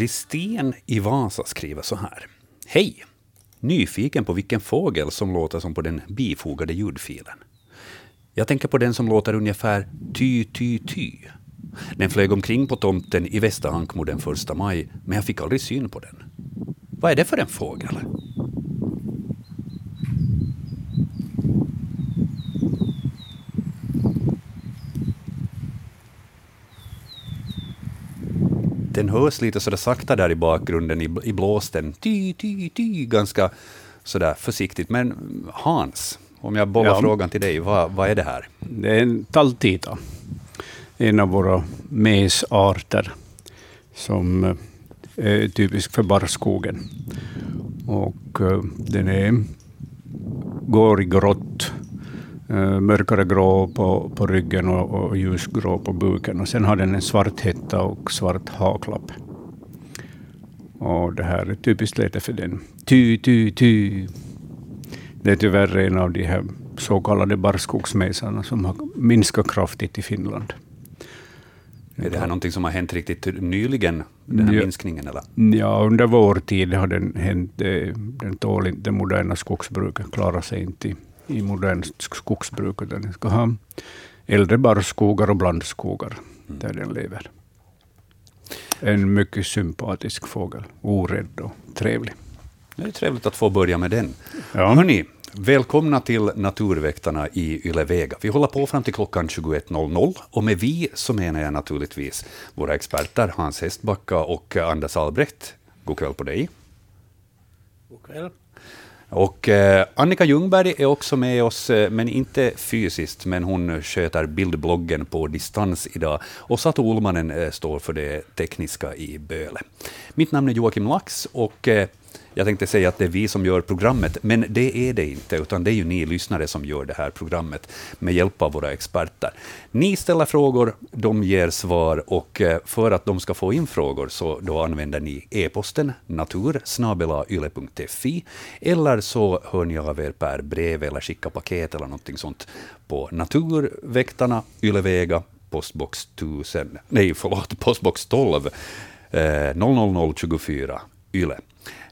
Kristin i Vasa skriver så här. Hej! Nyfiken på vilken fågel som låter som på den bifogade ljudfilen. Jag tänker på den som låter ungefär ty, ty, ty. Den flög omkring på tomten i Västerankmo den första maj, men jag fick aldrig syn på den. Vad är det för en fågel? Den hörs lite sådär sakta där i bakgrunden i, i blåsten. Ty, ty, ty, ganska sådär försiktigt. Men Hans, om jag bollar ja. frågan till dig, vad, vad är det här? Det är en talltita, en av våra mesarter som eh, är typisk för barrskogen. Och eh, den är, går i grått, mörkare grå på, på ryggen och, och ljusgrå på buken. Och sen har den en svart hetta och svart haklapp. Och det här är typiskt läte för den. Ty, ty, ty. Det är tyvärr en av de här så kallade barrskogsmesarna som har minskat kraftigt i Finland. Är det här någonting som har hänt riktigt nyligen, den här ja, minskningen? Eller? Ja, under vår tid har den hänt. Den tål inte det moderna skogsbruket, klarar sig inte i, modernt skogsbruk, utan den ska ha äldre barrskogar och blandskogar mm. där den lever. En mycket sympatisk fågel, orädd och trevlig. Det är trevligt att få börja med den. Ja. Hörrni, Välkomna till Naturväktarna i Ylevega. Vi håller på fram till klockan 21.00 och med vi så menar jag naturligtvis våra experter Hans Hestbacka och Anders Albrecht. God kväll på dig. God kväll. Och eh, Annika Ljungberg är också med oss, eh, men inte fysiskt, men hon eh, sköter bildbloggen på distans idag. Och Satu Olmanen står för det tekniska i Böle. Mitt namn är Joakim Lax och jag tänkte säga att det är vi som gör programmet, men det är det inte, utan det är ju ni lyssnare som gör det här programmet med hjälp av våra experter. Ni ställer frågor, de ger svar och eh, för att de ska få in frågor så då använder ni e-posten natursnabelayle.fi eller så hör ni av er per brev eller skickar paket eller någonting sånt på Naturväktarna, Ylevega, postbox 1000, nej förlåt, postbox 12 eh, 00024 Yle.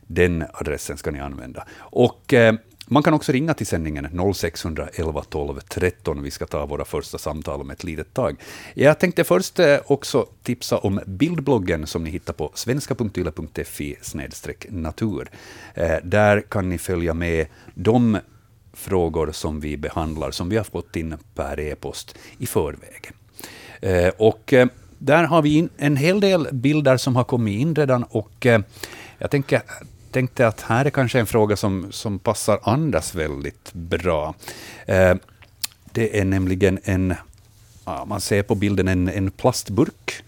Den adressen ska ni använda. Och eh, man kan också ringa till sändningen 0611 12 13. Vi ska ta våra första samtal om ett litet tag. Jag tänkte först eh, också tipsa om bildbloggen som ni hittar på svenska.yle.fi natur. Eh, där kan ni följa med de frågor som vi behandlar, som vi har fått in per e-post i förväg. Eh, och där har vi en hel del bilder som har kommit in redan och jag tänker tänkte att här är kanske en fråga som, som passar Anders väldigt bra. Eh, det är nämligen en, ja, man ser på bilden en, en plastburk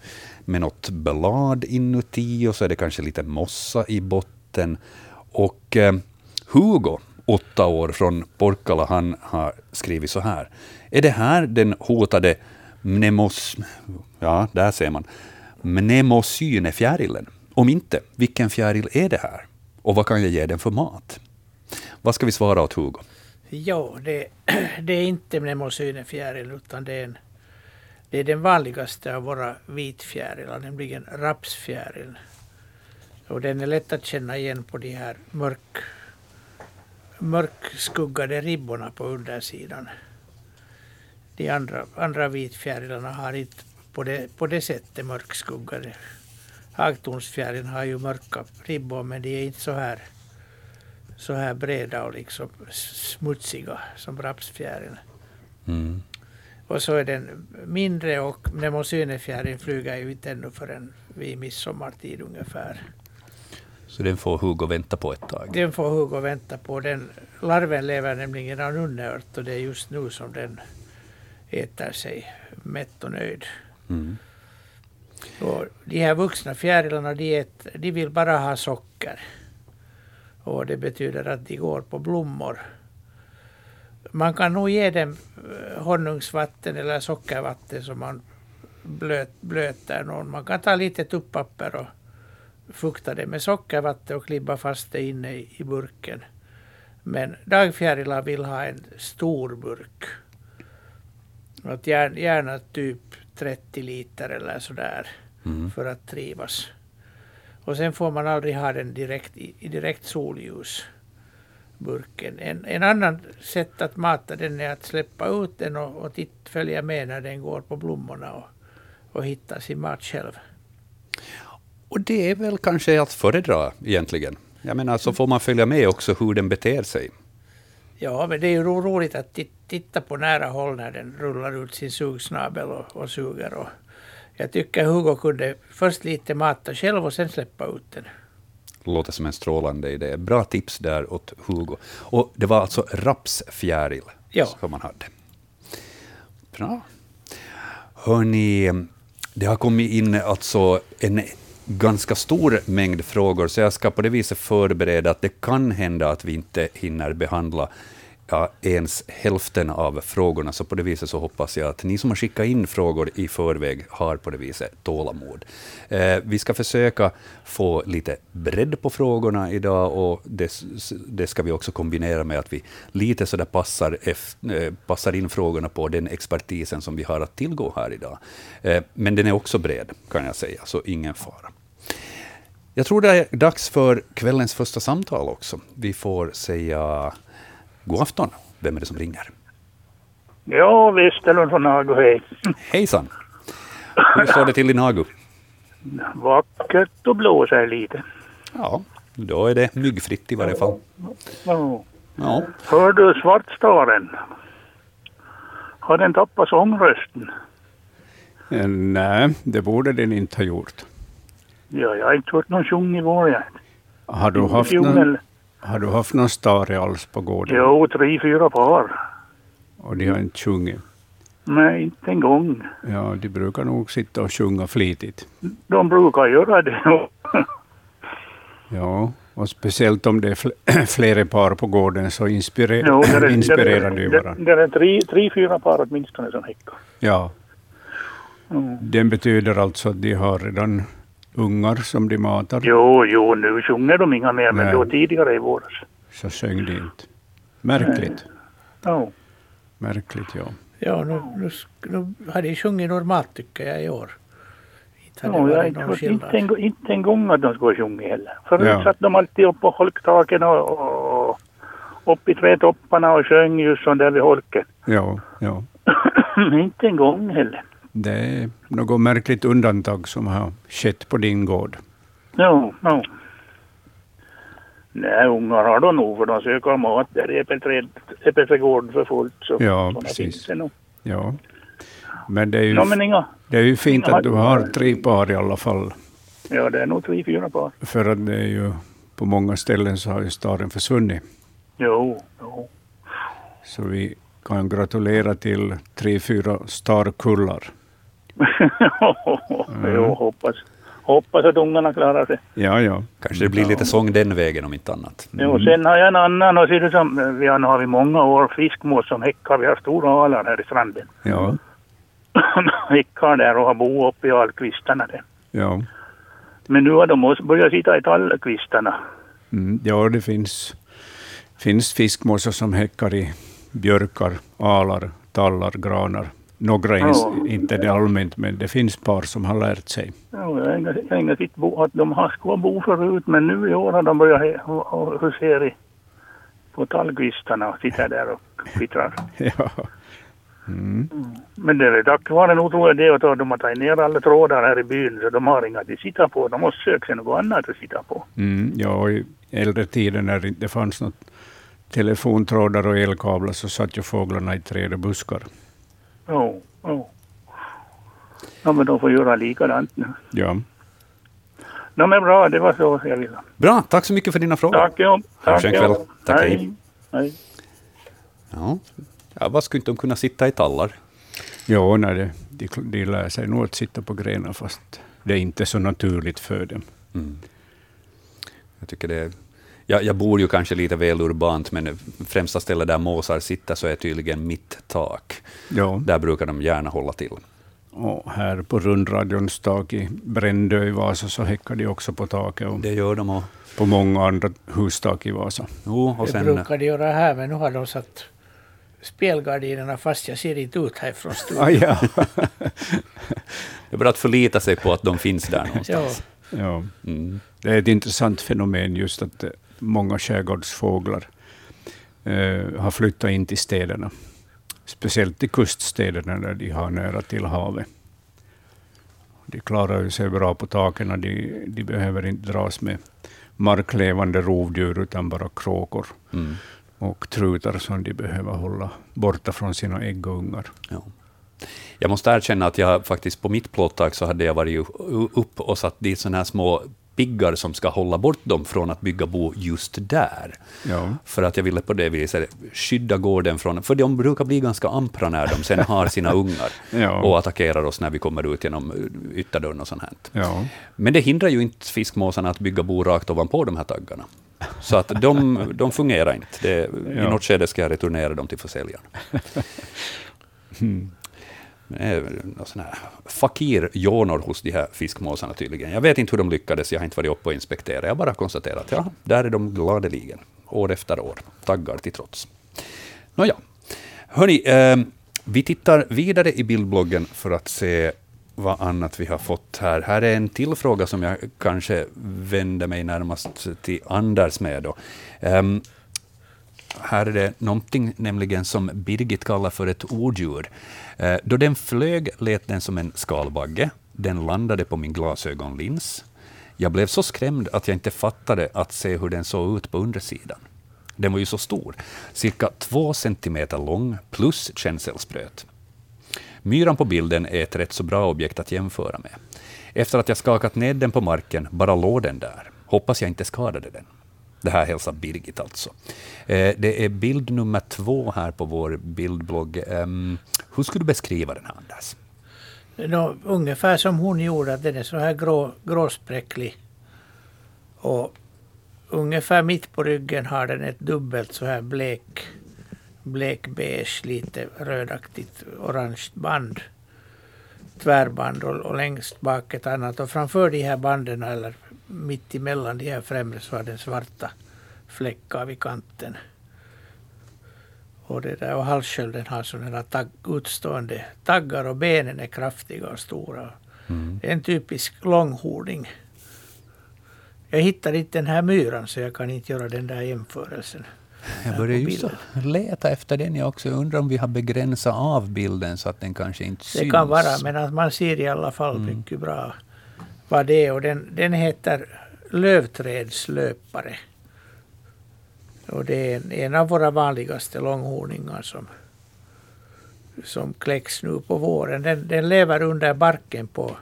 med något blad inuti och så är det kanske lite mossa i botten. Och eh, Hugo, åtta år från Porkala, han har skrivit så här. Är det här den hotade mnemos... Ja, där ser man. Mnemosynefjärilen? Om inte, vilken fjäril är det här? Och vad kan jag ge den för mat? Vad ska vi svara åt Hugo? Ja, det, det är inte mnemosynefjäril utan det är, en, det är den vanligaste av våra vitfjärilar, nämligen rapsfjärilen. Och den är lätt att känna igen på de här mörk, mörkskuggade ribborna på undersidan. De andra, andra vitfjärilarna har inte på det, på det sättet mörkskuggade Hagtornsfjärilen har ju mörka ribbor men de är inte så här, så här breda och liksom smutsiga som rapsfjärilen. Mm. Och så är den mindre och mnemosynefjärilen flyger ju inte ännu förrän vid midsommartid ungefär. Så den får Hugo vänta på ett tag? Den får Hugo vänta på. Den, larven lever nämligen av nunneört och det är just nu som den äter sig mätt och nöjd. Mm. Och de här vuxna fjärilarna de, äter, de vill bara ha socker. Och det betyder att de går på blommor. Man kan nog ge dem eh, honungsvatten eller sockervatten som man blöt, blöter någon. Man kan ta lite tuppapper och fukta det med sockervatten och klibba fast det inne i, i burken. Men dagfjärilar vill ha en stor burk. Att gärna, gärna typ 30 liter eller sådär mm. för att trivas. Och sen får man aldrig ha den direkt i, direkt solljus. Burken. En, en annan sätt att mata den är att släppa ut den och, och titt, följa med när den går på blommorna och, och hitta sin mat själv. Och det är väl kanske att föredra egentligen. Jag menar, så får man följa med också hur den beter sig. Ja, men det är ju ro- roligt att tit- titta på nära håll när den rullar ut sin sugsnabel och, och suger. Och jag tycker Hugo kunde först lite mata själv och sen släppa ut den. Låter som en strålande idé. Bra tips där åt Hugo. Och det var alltså rapsfjäril Ja. som man hade. Bra. Hörni, det har kommit in alltså en ganska stor mängd frågor, så jag ska på det viset förbereda att det kan hända att vi inte hinner behandla ja, ens hälften av frågorna, så på det viset så hoppas jag att ni som har skickat in frågor i förväg har på det viset tålamod. Eh, vi ska försöka få lite bredd på frågorna idag, och det, det ska vi också kombinera med att vi lite så där passar, eh, passar in frågorna på den expertisen som vi har att tillgå här idag. Eh, men den är också bred, kan jag säga, så ingen fara. Jag tror det är dags för kvällens första samtal också. Vi får säga god afton. Vem är det som ringer? Ja, Westerlund från Nago, hej. Hejsan! Hur står det till i Nagu? Vackert och blåser lite. Ja, då är det myggfritt i varje fall. Ja. Ja, Hör du Svartstaren? Har den tappat sångrösten? Eh, Nej, det borde den inte ha gjort. Ja, jag har inte hört någon sjung i vår. Har du haft någon, har du haft någon stare alls på gården? Jo, tre, fyra par. Och de har inte sjungit? Nej, inte en gång. Ja, de brukar nog sitta och sjunga flitigt. De brukar göra det. Ja, och speciellt om det är fl- flera par på gården så inspirer- det är, inspirerar det ju det, varandra. det är tre, tre, fyra par åtminstone som häckar. Ja, Mm. den betyder alltså att de har redan ungar som de matar. Jo, jo, nu sjunger de inga mer, men Nej. då tidigare i våras. Så sjöng de inte. Märkligt. Ja. Märkligt, ja. Ja, nu, nu, nu har de sjungit normalt tycker jag i år. Inte Ja, jag har varit inte inte en, inte en gång att de skulle ha sjungit heller. Förut Ja. satt de alltid upp på holktaken och, och upp i trädtopparna och sjöng just som där vid holken. Ja, ja. inte en gång heller. Det är något märkligt undantag som har skett på din gård. Ja, ja. Nej, ungar har de nog för de söker mat där i äppelträd, äppelträdgården för fullt. Så Ja, precis. Ja. Men det är ju, men inga. det är ju fint att du har tre par i alla fall. Ja, det är nog tre, fyra par. För att det är ju på många ställen så har ju staden försvunnit. Jo, jo. Så vi kan gratulera till tre, fyra starkullar. jo, hoppas, hoppas att ungarna klarar sig. Ja, ja. kanske det blir lite sång den vägen om inte annat. Jo, sen har jag en annan och ser som, vi har, nu har vi många år fiskmås som häckar. Vi har stora alar här i stranden. Ja, häckar där och har bo uppe i alkvistarna där. ja. Men nu har de också börjat sitta i tallkvistarna. Mm, ja det finns, finns fiskmåsar som häckar i björkar, alar, tallar, granar. Några Ja. inte det allmänt, men det finns par som har lärt sig. Ja, jag har inga sett bo, att de har skulle bo förut, men nu i år har de börjat husera i- på tallkvistarna och sitter där och kvittrar. Ja. Mm. Men det är tack vare nog tror jag det att de har tagit ner alla trådar här i byn så de har inga att sitta på. De måste söka sig något annat att sitta på. Mm, ja, i äldre tider när det inte fanns något telefontrådar och elkablar så satt ju fåglarna i träd och buskar. Jo, jo. Ja, men de får göra likadant nu. Ja. Ja, men bra, det var så jag ville. Bra, tack så mycket för dina frågor. Tack, ja. Skön ja. Tack, hej. hej. hej. Ja. Ja, vad skulle inte de kunna sitta i tallar? Ja, nej, det, de, de lär sig nog att sitta på grenar fast det är inte så naturligt för dem. Mm. Jag tycker det är, jag, jag bor ju kanske lite väl urbant, men främsta stället där måsar sitter så är tydligen mitt tak. Ja, Där brukar de gärna hålla till. och här på rundradions tak i Brändö i Vasa så häckar de också på taket och Det gör de. Och, på många andra hustak i Vasa. jo, och Det sen, brukar de göra här, men nu har de satt spelgardinerna fast jag ser inte ut härifrån studion. Ah, ja. det är bara att förlita sig på att de finns där någonstans. Ja, Ja. Mm. Det är ett intressant fenomen just att eh, många skärgårdsfåglar eh, har flyttat in till städerna. Speciellt till kuststäderna där de har nära till havet. De klarar sig bra på taken. De, de behöver inte dras med marklevande rovdjur, utan bara kråkor Mm. och trutar som de behöver hålla borta från sina äggungar. Ja. Jag måste erkänna att jag faktiskt på mitt plåttak så hade jag varit upp och satt dit sådana här små piggar som ska hålla bort dem från att bygga bo just där. Ja. För att jag ville på det viset skydda gården från... För de brukar bli ganska ampra när de sen har sina ungar Ja. och attackerar oss när vi kommer ut genom eh, ytterdörren och sånt här. Ja. Men det hindrar ju inte fiskmåsarna att bygga bo rakt ovanpå de här taggarna. Så att de, de fungerar inte. Det, I något skede ska jag returnera dem till försäljaren. Det Eh, är någon sån här fakir-jonor hos de här fiskmåsarna tydligen. Jag vet inte hur de lyckades, jag har inte varit uppe och inspekterat. Jag bara konstaterar att ja, där är de gladeligen, år efter år, taggar till trots. Nåja, hörni, eh, vi tittar vidare i bildbloggen för att se vad annat vi har fått här. Här är en till fråga som jag kanske vänder mig närmast till Anders med. Då. Ehm, här är det någonting nämligen som Birgit kallar för ett orddjur. Eh, då den flög lät den som en skalbagge. Den landade på min glasögonlins. Jag blev så skrämd att jag inte fattade att se hur den såg ut på undersidan. Den var ju så stor, cirka två centimeter lång plus känselspröt. Myran på bilden är ett rätt så bra objekt att jämföra med. Efter att jag skakat ned den på marken bara låg den där. Hoppas jag inte skadade den. Det här hälsar Birgit alltså. Eh, Det är bild nummer två här på vår bildblogg. Ehm, hur skulle du beskriva den här, Anders? No, ungefär som hon gjorde, att den är så här grå, gråspräcklig. Och ungefär mitt på ryggen har den ett dubbelt så här blek, blekbeige, lite rödaktigt orange band. Tvärband och, och längst bak ett annat. Och framför de här banden, eller mitt emellan de här främre, så har den svarta fläckar vid kanten. Och, det där, och halsskölden har sådana tagg, utstående taggar och benen är kraftiga och stora. Det är en typisk långhording. Jag hittar inte den här myran så jag kan inte göra den där jämförelsen. Jag börjar just leta efter den jag också. Undrar om vi har begränsat av bilden så att den kanske inte syns. Det kan vara, men att man ser i alla fall mycket bra vad det är. Och den, den heter lövträdslöpare. Och det är en, en av våra vanligaste långhorningar som, som kläcks nu på våren. Den, den lever under barken på,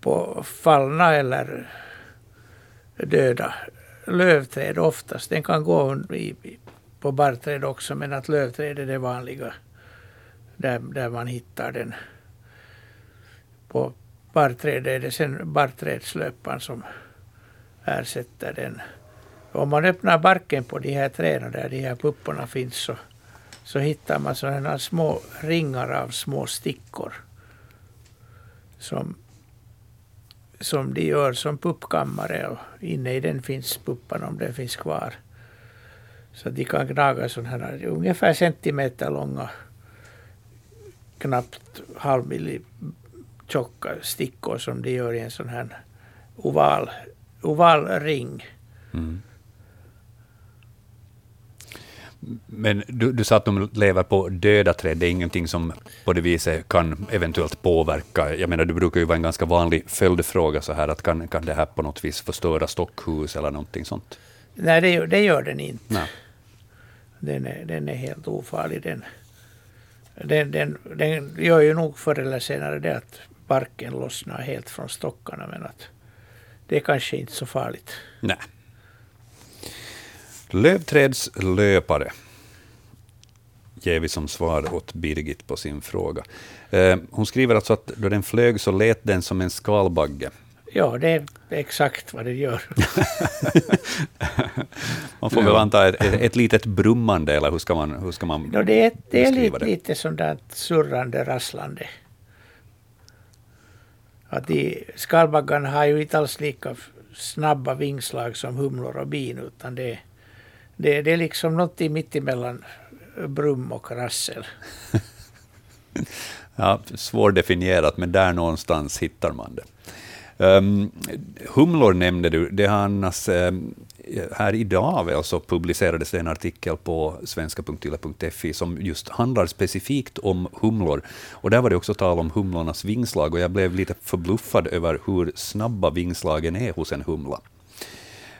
på fallna eller döda lövträd oftast. Den kan gå i- på barrträd också, men att lövträd är det vanliga där, där man hittar den. På barrträd är det sen barrträdslöpan som ersätter den. Om man öppnar barken på de här träden där de här pupporna finns så, så hittar man sådana små ringar av små stickor. Som, som de gör som puppkammare och inne i den finns puppan om den finns kvar. Så de kan gnaga sådana här ungefär centimeter långa knappt halv millimeter tjocka stickor som de gör i en sån här oval, oval ring. Mm. Men du, du sa att de lever på döda träd. Det är ingenting som på det viset kan eventuellt påverka. Jag menar, det brukar ju vara en ganska vanlig följdfråga så här att kan, kan det här på något vis förstöra stockhus eller någonting sånt? Nej, det, gör- det gör den inte. Nej. Den är, den är helt ofarlig. Den, den, den, den gör ju nog förr eller senare det att barken lossnar helt från stockarna. Men att det är kanske inte så farligt. Nej. Lövträdslöpare ger vi som svar åt Birgit på sin fråga. Eh, hon skriver alltså att då den flög så lät den som en skalbagge. Ja, det är exakt vad det gör. Man får väl anta ett, ett, ett litet brummande, eller hur ska man, hur ska man No, det är, det är lite, lite sånt där surrande, rasslande. Att de, skalbaggarna har ju inte alls lika snabba vingslag som humlor och bin, utan det, det, det är liksom något mitt emellan brum och rassel. Ja, svårdefinierat, men där någonstans hittar man det. Um, humlor nämnde du. Det har annars, um, ehm, här idag väl så publicerades det en artikel på svenska.yle.fi som just handlar specifikt om humlor. Och där var det också tal om humlornas vingslag och jag blev lite förbluffad över hur snabba vingslagen är hos en humla.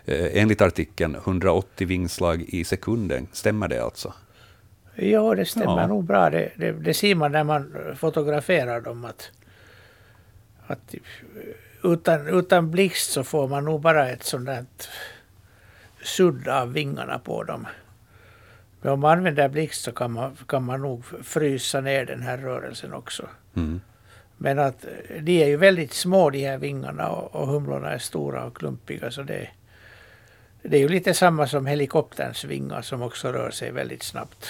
Uh, enligt artikeln 180 vingslag i sekunden. Stämmer det alltså? Ja, det stämmer ja. nog bra. Det, det, det ser man när man fotograferar dem. att, att utan, utan blixt så får man nog bara ett sånt där sudd av vingarna på dem. Men om man använder blixt så kan man, kan man nog frysa ner den här rörelsen också. Mm. Men att de är ju väldigt små de här vingarna och, och humlorna är stora och klumpiga så det, det är ju lite samma som helikopterns vingar som också rör sig väldigt snabbt.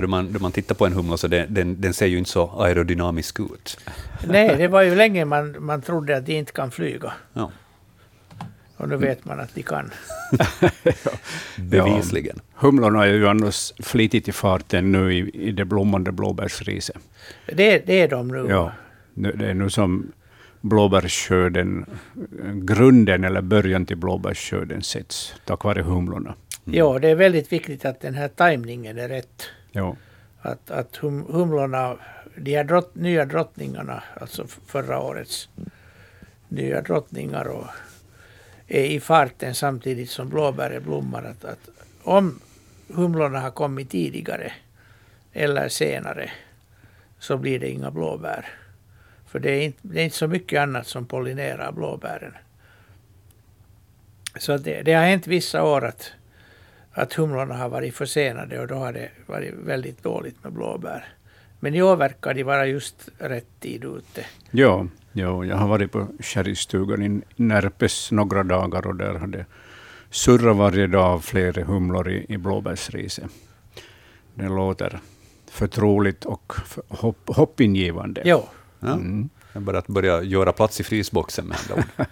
Då man, då man tittar på en humla så den, den, den, ser ju inte så aerodynamisk ut. Nej, det var ju länge man, man trodde att de inte kan flyga. Ja. Och nu vet man att de kan. Bevisligen. Ja, humlorna är ju annars flitigt i farten nu i, i det blommande blåbärsriset. Det, det är de nu. Ja, det är nu som blåbärsskörden, grunden eller början till blåbärsskörden sätts tack vare humlorna. Mm. Ja, det är väldigt viktigt att den här tajmningen är rätt. Ja. Att, att hum, humlorna, de här drott, nya drottningarna, alltså förra årets nya drottningar, och är i farten samtidigt som blåbären blommar. Att, att om humlorna har kommit tidigare eller senare så blir det inga blåbär. För det är inte, det är inte så mycket annat som pollinerar blåbären. Så det, det har hänt vissa år att att humlorna har varit försenade och då har det varit väldigt dåligt med blåbär. Men i år verkar de vara just rätt tid ute. Ja, ja jag har varit på sherrystugan i Närpes några dagar och där har det surrat varje dag flera humlor i, i blåbärsriset. Det låter förtroligt och hopp, hoppingivande. Ja. Mm. Jag har börjat börja göra plats i frysboxen med andra ord.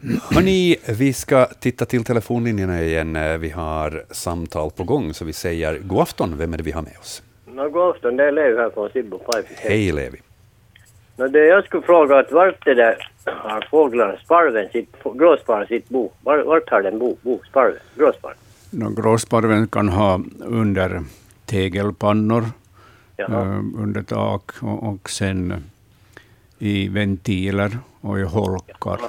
Hörni, vi ska titta till telefonlinjerna igen. Vi har samtal på gång, så vi säger god afton. Vem är det vi har med oss? No, god afton, det är Levi här från Sibbo. Hej Levi. No, det jag skulle fråga, att vart det där har fåglarna, sparven, sitt, gråsparven sitt bo? Var, vart har den bo, bo sparven, gråsparven? No, gråsparven kan ha under tegelpannor, uh, under tak och, och sen i ventiler och i holkar.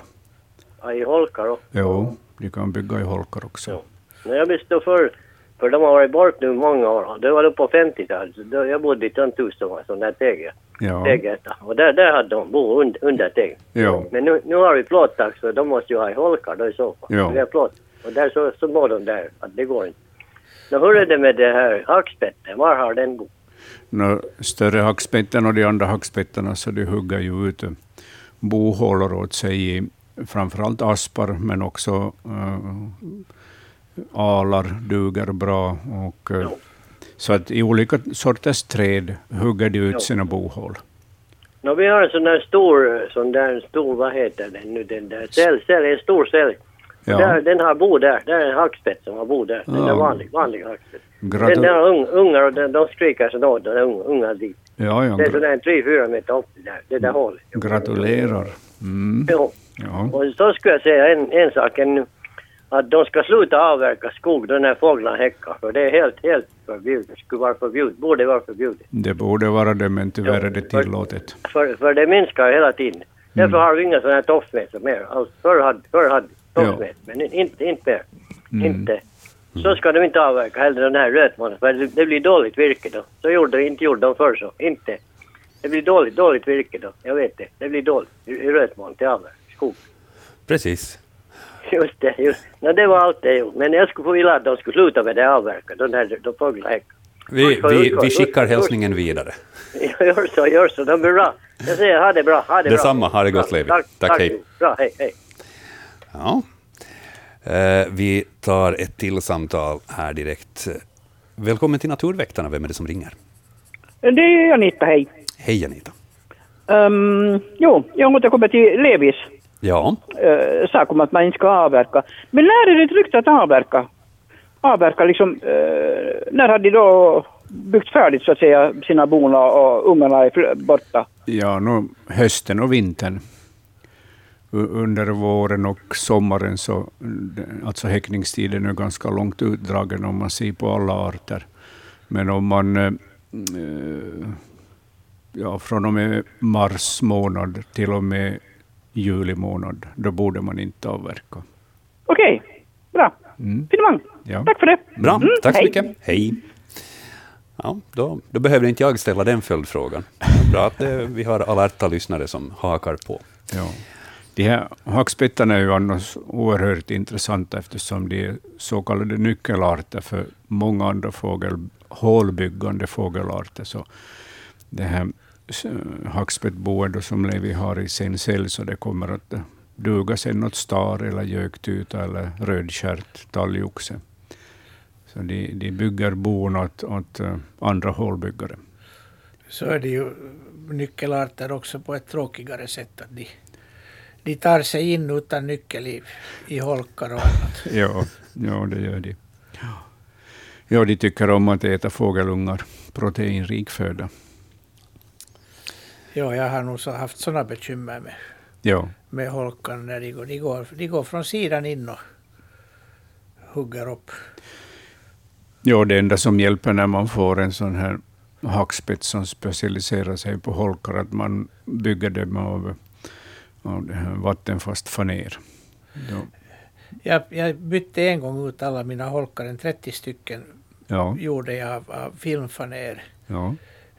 Jaha i holkar också? Jo, de kan bygga i holkar också. Jo. Men jag visste förr, för de har varit bort nu många år. Det var då på 50-talet. Jag bodde i var sån där tegel. Ja. Tegeta. Och där, där hade de bo under, under tegel. Ja. Men nu, nu har vi plåttak så de måste ju ha i holkar då i så fall. Ja. Vi har plåt. Och där så, så bor de där. Att det går inte. Men hur är det med det här hackspetten? Var har den bott? No, större hackspetten och de andra hackspettarna så de hugger ju ut bohålor åt sig i, framförallt aspar, men också uh, alar duger bra. Och, uh, så att i olika sorters träd hugger de ut sina bohål. No, vi har en sån där stor, sån där stor, vad heter den nu, den där cell, cell en stor cell. Ja. Där, den har bo där, där är en hackspett som har bo där. Den ja. är vanlig, vanlig hackspett. Gratu den, har un, ungar och den, de skriker så då, de unga, unga dit. Ja, ja, det är sådär tre, fyra meter upp där, det där hålet. Gratulerar. Mm. Jo. Ja. Och så skulle jag säga en, en sak ännu. Att de ska sluta avverka skog då när fåglarna häckar. För det är helt, helt förbjudet. skulle vara förbjudet. Borde vara förbjudet. Det borde vara det, men tyvärr är det tillåtet. För, för det minskar hela tiden. Mm. Därför har vi inga sådana här toppmeter mer. Alltså, förr hade, förr hade ja. men inte, inte mer. Mm. Inte. Så ska de inte avverka heller den här rötmånen, för det, det blir dåligt virke då. Så gjorde, inte gjorde de förr så. Inte. Det blir dåligt, dåligt virke då. Jag vet det. Det blir dåligt i rötmån till avverk skog. Precis. Just det, just. No, det var allt det gjorde. Men jag skulle vilja att de skulle sluta med det avverka, de här de fåglarna vi, vi, vi skickar hälsningen vidare. Gör så, gör så. De är bra. Jag säger ha det bra. Ha det Detsamma. Ha det gott, Levi. Tack, tack, tack, hej. Bra, hej, hej. Ja. Eh, vi tar ett till samtal här direkt. Välkommen till Naturväktarna. Vem är det som ringer? Det är Anita, hej. Hej Anita. Um, jo, jag återkommer till Levis ja. uh, sak om att man inte ska avverka. Men när är det tryggt att avverka? Avverka liksom, uh, när har de då byggt färdigt så att säga sina bon och ungarna är borta? Ja, nu, hösten och vintern. Under våren och sommaren så, alltså häckningstiden är ganska långt utdragen om man ser på alla arter. Men om man eh, ja, från och med mars månad till och med juli månad, då borde man inte avverka. Okej, bra. Mm. Finemang. Ja. Tack för det. Bra, mm, tack så hej. mycket. Hej. Ja, då, då behöver inte jag ställa den följdfrågan. Bra att det, eh, vi har alerta lyssnare som hakar på. Ja. De här hackspettarna är ju annars oerhört intressanta eftersom de är så kallade nyckelarter för många andra fågel, hålbyggande fågelarter. Så det här hackspettboende som Levi har i sin cell, så det kommer att duga sen åt star eller göktuta eller rödstjärt talgoxe. Så de, de bygger bon åt, åt uh, andra hålbyggare. Så är det ju nyckelarter också på ett tråkigare sätt. Att de, de tar sig in utan nyckel i, i holkar och annat. ja, ja, det gör de. Ja, de tycker om att äta fågelungar, proteinrik föda. Ja, jag har nog så haft sådana bekymmer med, ja. med holkan när de går, de, går, de går från sidan in och hugger upp. Ja, det enda som hjälper när man får en sån här hackspett som specialiserar sig på holkar, att man bygger dem av, av det här vattenfast faner. Ja. Jag, jag bytte en gång ut alla mina holkar, en 30 stycken ja. gjorde jag av, av filmfaner. Ja.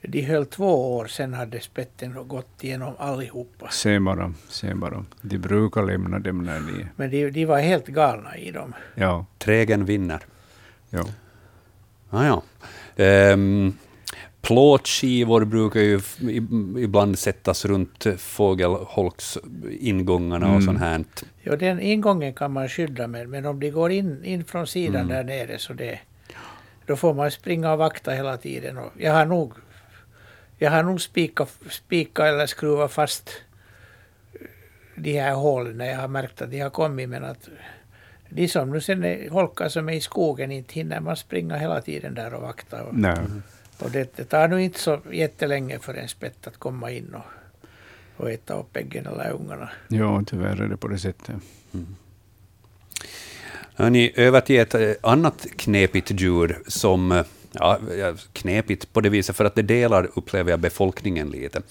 De höll två år, sen hade spetten gått igenom allihopa. Se bara, se bara. De brukar lämna dem när de... Men de, de var helt galna i dem. Ja. Trägen vinner. Ja. Ah, ja. Um, plåtskivor brukar ju ibland sättas runt fågelholksingångarna mm. och sånt här. Ja, den ingången kan man skydda med, men om de går in, in från sidan mm. där nere så det, då får man springa och vakta hela tiden. Och jag har nog jag har nog spikat spika eller skruvat fast de här hålen när jag har märkt att de har kommit. Men att de som nu sen är holkar som är i skogen, inte hinner man springa hela tiden där och vakta. Och, Nej. och det, det tar nu inte så jättelänge för en spett att komma in och, och äta upp äggen eller ungarna. Ja, tyvärr är det på det sättet. Mm. Hörrni, över till ett annat knepigt djur som ja, knepigt på det viset, för att det delar, upplever jag, befolkningen lite.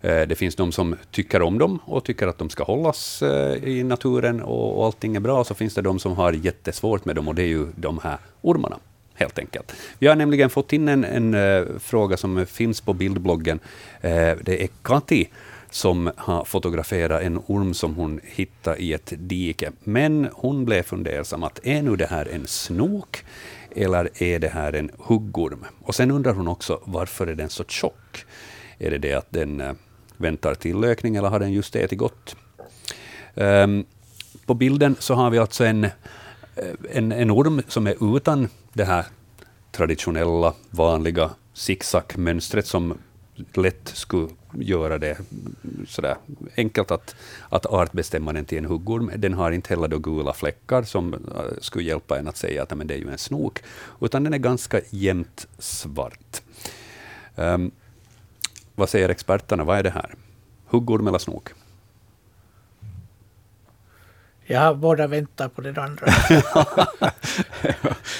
Eh, det finns de som tycker om dem och tycker att de ska hållas eh, i naturen och, allting är bra. Så finns det de som har jättesvårt med dem och det är ju de här ormarna. Helt enkelt. Vi har nämligen fått in en, en eh, fråga som finns på bildbloggen. Det är Kati som har fotograferat en orm som hon hittade i ett dike. Men hon blev fundersam att är nu det här en snok eller är det här en huggorm? Och sen undrar hon också varför är den så tjock? Är det det att den eh, väntar tillökning eller har den just ätit gott? Um, på bilden så har vi alltså en, eh, en, en orm som är utan det här traditionella, vanliga zigzag-mönstret som lätt skulle göra det sådär enkelt att, att artbestämma den till en huggorm. Den har inte heller då gula fläckar som uh, skulle hjälpa en att säga att men det är ju en snok, utan den är ganska jämnt svart. Um, vad säger experterna, vad är det här? Huggorm eller snok? Jag har båda väntat på den andra.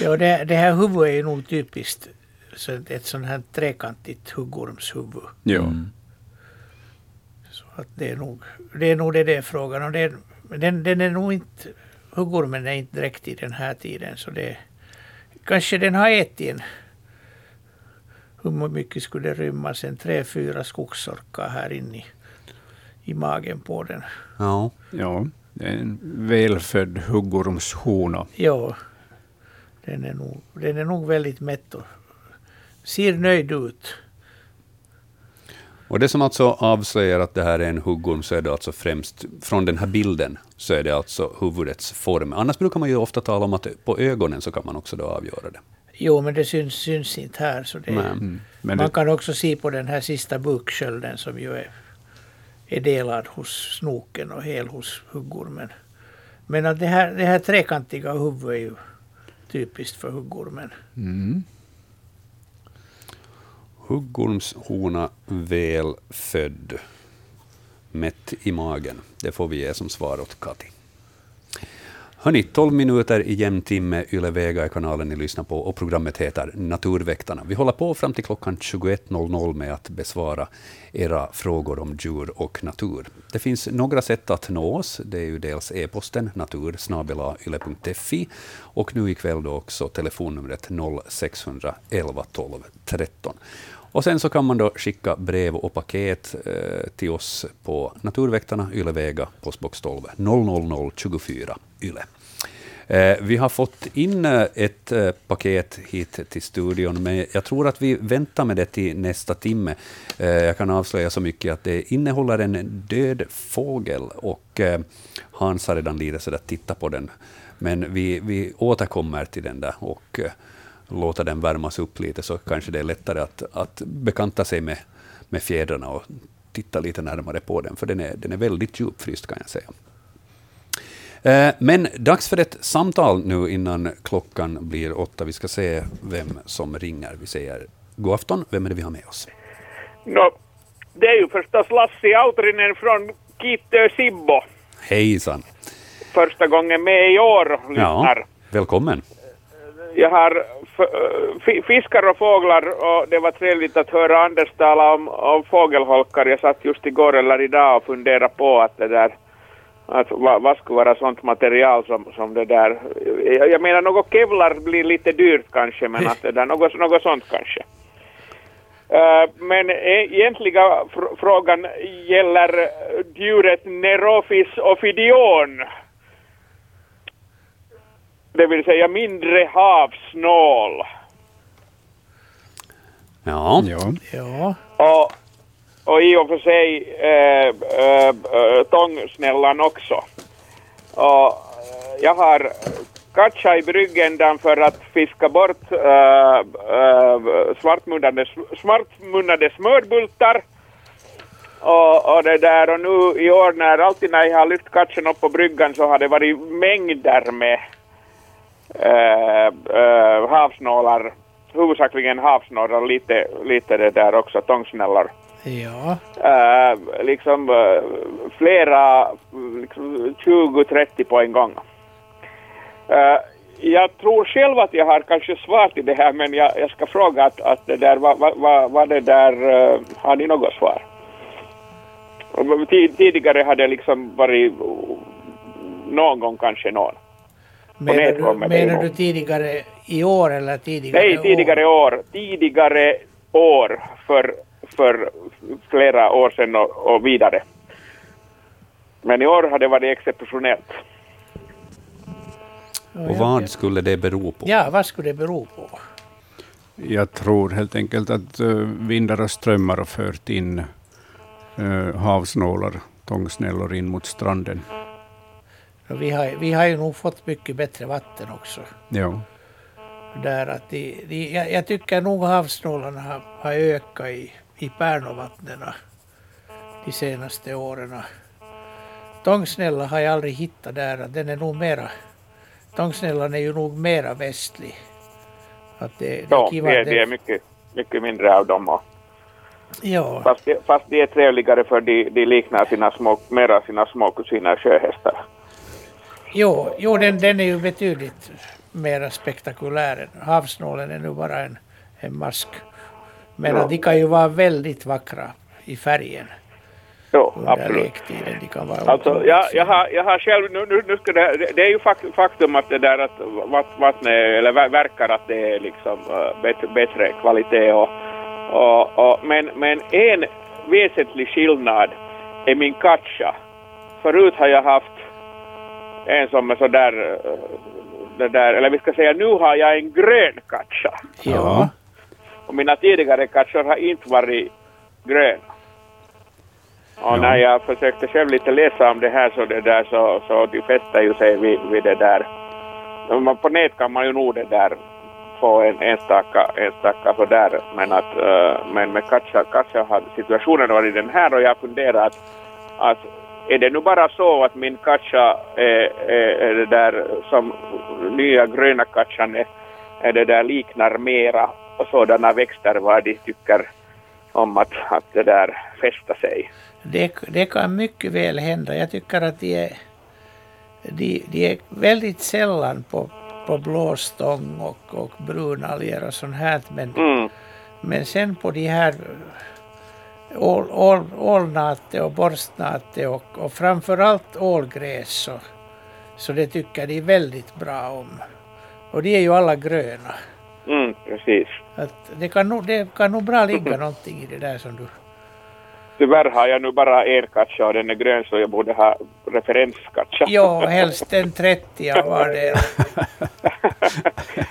ja, det, det här huvudet är nog typiskt så ett sånt här trekantigt huggormshuvud. Ja. Mm. Så att det är nog det är nog det, det är frågan om. Det den, den är nog inte, huggormen är inte direkt i den här tiden så det kanske den har ätit en hur mycket skulle det rymmas? En tre, fyra skogsorkar här inne i, i magen på den. Ja, ja det är en välfödd huggormshona. Ja, den är, nog, den är nog väldigt mätt och ser nöjd ut. Och det som alltså avslöjar att det här är en huggorm, så är det alltså främst från den här bilden, så är det alltså huvudets form. Annars brukar man ju ofta tala om att på ögonen så kan man också då avgöra det. Jo, men det syns, syns inte här. Så det, mm. man det... kan också se på den här sista bukskölden som ju är, är delad hos snoken och hel hos huggormen. Men att det här, det här trekantiga huvudet är ju typiskt för huggormen. Mm. Huggormshona väl född, mätt i magen. Det får vi ge som svar åt Kati. Hörni, 12 minuter i jämn timme, Yle Vega är kanalen ni lyssnar på och programmet heter Naturväktarna. Vi håller på fram till klockan 21.00 med att besvara era frågor om djur och natur. Det finns några sätt att nå oss. Det är ju dels e-posten natursnabelayle.fi och nu ikväll då också telefonnumret 0611 12 13. Och sen så kan man då skicka brev och paket eh, till oss på Naturväktarna, Ylevega, postbox 12 00024 Yle. Eh, vi har fått in eh, ett eh, paket hit till studion, men jag tror att vi väntar med det till nästa timme. Eh, jag kan avslöja så mycket att det innehåller en död fågel, och eh, Hans har redan lite sig titta på den. Men vi, vi återkommer till den där och låta den värmas upp lite, så kanske det är lättare att, att bekanta sig med, med fjädrarna och titta lite närmare på den, för den är, den är väldigt djupfryst kan jag säga. Eh, men dags för ett samtal nu innan klockan blir åtta. Vi ska se vem som ringer. Vi säger god afton. Vem är det vi har med oss? No, det är ju förstås Lassi Autrinen från Kitö Sibbo. Hejsan. Första gången med i år, lyssnar. Ja, välkommen. Jag har fiskar och fåglar och det var trevligt att höra Anders tala om, om fågelholkar. Jag satt just igår eller idag och funderade på att det där att vad, vad skulle vara sånt material som, som det där, jag, jag menar något kevlar blir lite dyrt kanske men att det där, något, något sånt kanske. Uh, men egentliga fr frågan gäller djuret Nerophis ophidion. Det vill säga mindre havsnål. Ja. ja. Och och i och för sig äh, äh, tångsnällan också. Och jag har katcha i bryggen för att fiska bort äh, äh, svartmunnade, svartmunnade smörbultar. Och, och, det där och nu i år när alltid när jag har lyft katchen upp på bryggan så har det varit mängder med äh, äh, havsnålar, huvudsakligen havsnålar, lite, lite det där också tångsnällar. Ja. Uh, liksom flera, liksom 20-30 på en gång. Jag tror själv att jag har kanske svar till det här men jag, jag ska fråga att, att det där, vad va, va, va det där, har ni något svar? Tidigare har det liksom varit någon gång kanske någon. Menar, du, menar du tidigare i år eller tidigare Nej, tidigare år? år. Tidigare år för för flera år sedan och, och vidare. Men i år har det varit exceptionellt. Och vad skulle det bero på? Ja, vad skulle det bero på? Jag tror helt enkelt att uh, vindar och strömmar har fört in uh, havsnålar, tångsnällor in mot stranden. Vi har, vi har ju nog fått mycket bättre vatten också. Ja. Där att de, de, jag, jag tycker nog havsnålarna har, har ökat i i Pärnovattnen de senaste åren. Tångsnälla har jag aldrig hittat där. Den är nog mera, tångsnällan är ju nog mera västlig. Att det, ja, det, det, det är mycket, mycket mindre av dem. Och, ja. fast, det, fast det är trevligare för de, de liknar sina små, mera sina små kusiner sjöhästar. Jo, jo den, den är ju betydligt mera spektakulär. Havsnålen är nu bara en, en mask. Men ja. de kan ju vara väldigt vackra i färgen. Ja, absolut. Lektiden. De kan vara alltså, jag, jag, har, jag har själv, nu, nu, nu ska det, det är ju faktum att det där att vattnet, eller verkar att det är liksom uh, bättre, bättre kvalitet och, och, och, men, men en väsentlig skillnad är min katcha. Förut har jag haft en som är sådär, uh, det där, eller vi ska säga nu har jag en grön katcha. Ja. Och mina tidigare katter har inte varit gröna. Och ja. när jag försökte själv lite läsa om det här så det där så, så de fäster ju sig vid, vid det där. Men på nät kan man ju nog det där få en enstaka, enstaka sådär. Men att, uh, men med Katja, Katja har situationen varit den här och jag funderar att, att är det nu bara så att min Katja är, är, det där som nya gröna Katjan är, är det där liknar mera och sådana växter vad de tycker om att, att det där fästa sig. Det, det kan mycket väl hända. Jag tycker att de är, de, de är väldigt sällan på, på blåstång och, och brunalger och sånt här. Men, mm. men sen på de här ål, ål, ålnate och borstnate och, och framförallt ålgräs så, så det tycker de väldigt bra om. Och de är ju alla gröna. Mm, precis. Att det, kan nog, det kan nog bra ligga någonting i det där som du... Tyvärr har jag nu bara en katcha och den är grön så jag borde ha referenskatcha. Jo, helst en 30 av vardera.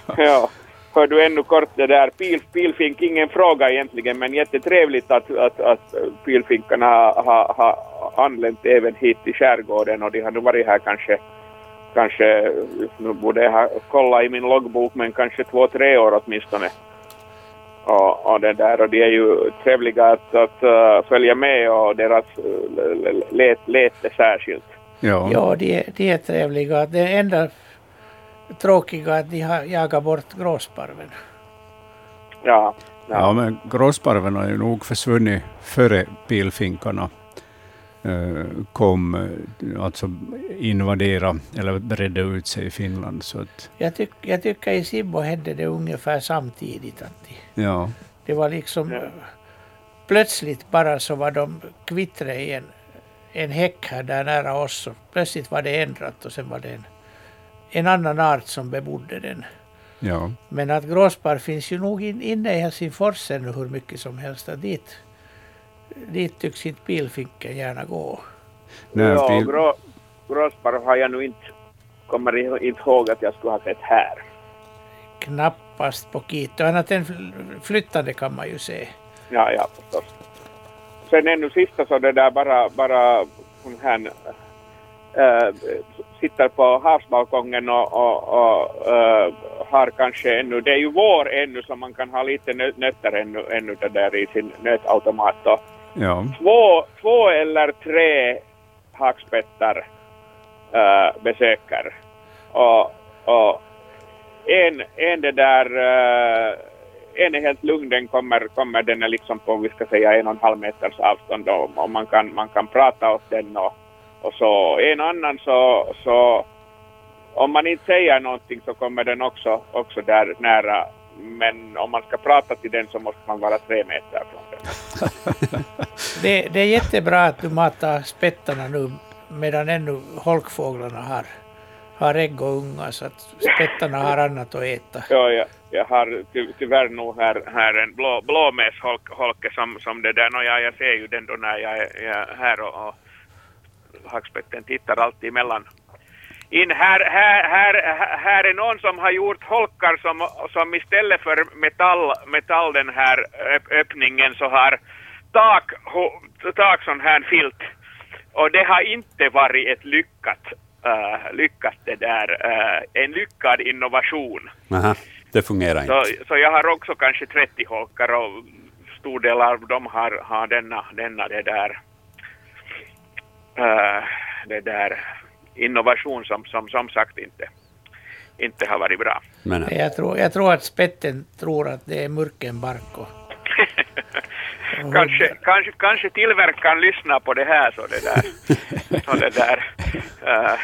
ja. Hör du ännu kort det där, pil, pilfink, ingen fråga egentligen men jättetrevligt att, att, att pilfinkarna har ha, ha anlänt även hit till skärgården och de har nu varit här kanske kanske, nu borde jag ha kollat i min loggbok, men kanske två, tre år åtminstone. Och, och, det där, och de är ju trevliga att, att uh, följa med och deras uh, let, lete särskilt. Ja, ja de, de är trevliga. Det enda tråkiga att de har jagat bort gråsparven. Ja, ja. ja men gråsparven har ju nog försvunnit före pilfinkarna. Eh, kom eh, alltså invadera eller bredde ut sig i Finland. Så att... jag, tyck, jag tycker i Sibbo hände det ungefär samtidigt. Att de, ja. Det var liksom ja. plötsligt bara så var de kvittre i en, en häck här där nära oss. Och plötsligt var det ändrat och sen var det en, en annan art som bebodde den. Ja. Men att gråspar finns ju nog in, inne i Helsingfors ännu hur mycket som helst. Dit dit tycks inte bilfinken gärna gå. Nej, ja, bil... grå, gråsparv har jag nu inte, kommer inte ihåg att jag skulle ha sett här. Knappast på Kito, annat än flyttande kan man ju se. Ja, ja förstås. Sen ännu sista så det där bara, bara hon här äh, sitter på havsbalkongen och, och, och äh, har kanske ännu, det är ju vår ännu så man kan ha lite nötter ännu, ännu det där i sin nötautomat Ja. Två, två eller tre hackspettar äh, besöker. Och, och en, en det där, äh, en är helt lugn, den kommer, kommer den är liksom på, vi ska säga en och en halv meters avstånd och, och man, kan, man kan prata åt den och, och så. En annan så, så om man inte säger någonting så kommer den också, också där nära men om man ska prata till den så måste man vara tre meter från den. det, det är jättebra att du matar spettarna nu medan ännu holkfåglarna har, har ägg och unga så att spettarna har annat att äta. Ja, ja. jag har ty tyvärr nog här, här en blå, blåmesholke som, som det där, no, ja, jag ser ju den då när jag är, jag är här och, och hackspetten tittar alltid emellan in här, här, här, här är någon som har gjort holkar som, som istället för metall, metall den här öppningen så har tak, tak sån här filt. Och det har inte varit ett lyckat, uh, lyckat det där, uh, en lyckad innovation. Aha, det fungerar så, inte. Så jag har också kanske 30 holkar och stor del av dem har, har denna, denna det där, uh, det där innovation som, som som sagt inte, inte har varit bra. Men, jag, tror, jag tror att spetten tror att det är mörkenbark. Och, kanske, kanske, kanske tillverkaren lyssnar på det här så det där, så det där uh,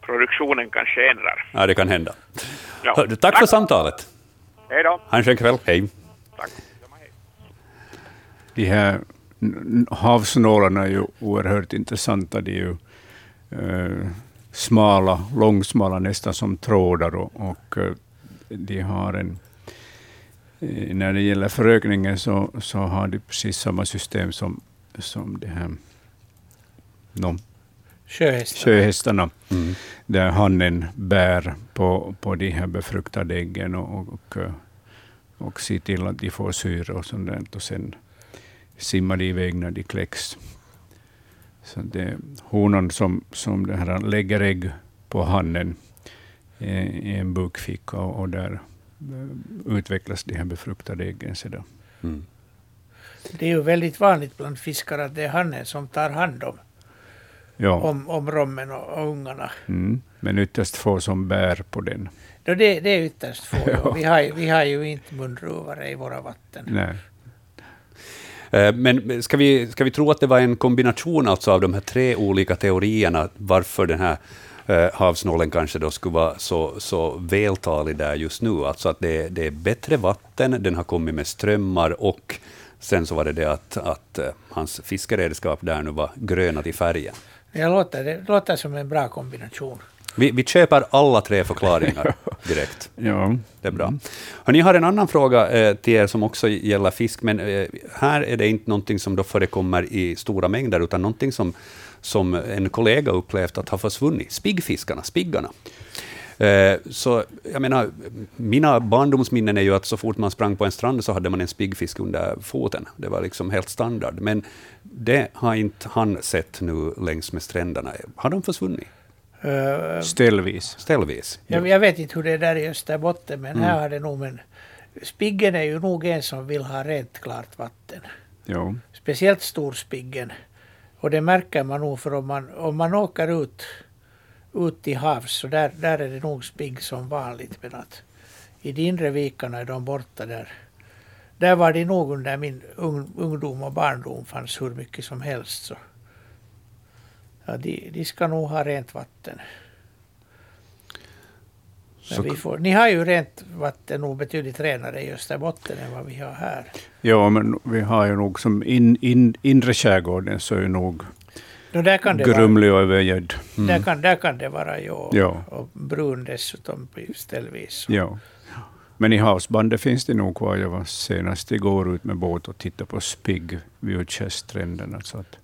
produktionen kanske ändrar. Ja, det kan hända. Ja. Tack, tack för samtalet. Hej då. Ha en skön kväll. Hej. Tack. De här havsnålarna är ju oerhört intressanta. De är ju eh, smala, långsmala, nästan som trådar. Och, och eh, de har en, eh, när det gäller förökningen så, så har de precis samma system som, som det här no, sjöhästarna, sjöhästarna mm. där hannen bär på, på de här befruktade äggen och, och, och ser till att de får syre och sånt och sen simmar de iväg när de kläcks. Så det är honan som, som det här lägger ägg på hannen i en bukficka och, och där eh, utvecklas de här befruktade äggen sedan. Mm. Det är ju väldigt vanligt bland fiskare att det är hannen som tar hand om, ja. om, om rommen och, och ungarna. Mm. Men ytterst få som bär på den. Ja, det, det är ytterst få. ja. vi, har, vi har ju inte munruvare i våra vatten. Nej. Eh, men ska vi, ska vi tro att det var en kombination alltså av de här tre olika teorierna, varför den här eh, havsnålen kanske då skulle vara så, så vältalig där just nu? Alltså att det, det är bättre vatten, den har kommit med strömmar och sen så var det det att, att eh, hans fiskeredskap där nu var gröna till färgen. Det låter, det låter som en bra kombination. Vi, vi köper alla tre förklaringar direkt. ja. Det är bra. Hörrni, jag har en annan fråga eh, till er som också gäller fisk, men eh, här är det inte någonting som då förekommer i stora mängder, utan någonting som, som en kollega upplevt att ha försvunnit. Spiggfiskarna, spiggarna. Eh, så jag menar, mina barndomsminnen är ju att så fort man sprang på en strand så hade man en spiggfisk under foten. Det var liksom helt standard. Men det har inte han sett nu längs med stränderna. Har de försvunnit? Uh, ställvis. Ställvis. Jag, jag, vet inte hur det är där i Österbotten, men mm. här har det nog... Men spiggen är ju nog en som vill ha rent klart vatten. Jo. Speciellt storspiggen. Och det märker man nog för om man, om man åker ut, ut i havs, så där, där är det nog spigg som vanligt. Men att i de inre vikarna är de borta där. Där var det nog under min ungdom och barndom fanns hur mycket som helst. Så. Ja, de, de ska nog ha rent vatten. Får, ni har ju rent vatten nog betydligt renare i Österbotten än vad vi har här. Ja, men vi har ju nog som in, in, inre skärgården så är ju nog no, grumlig och övergödd. Mm. Där, kan, där kan det vara, ja. ja. Och brun dessutom ställvis. Ja. Men i havsbandet finns det nog kvar. Jag var senast igår ut med båt och tittade på spigg vid. Så att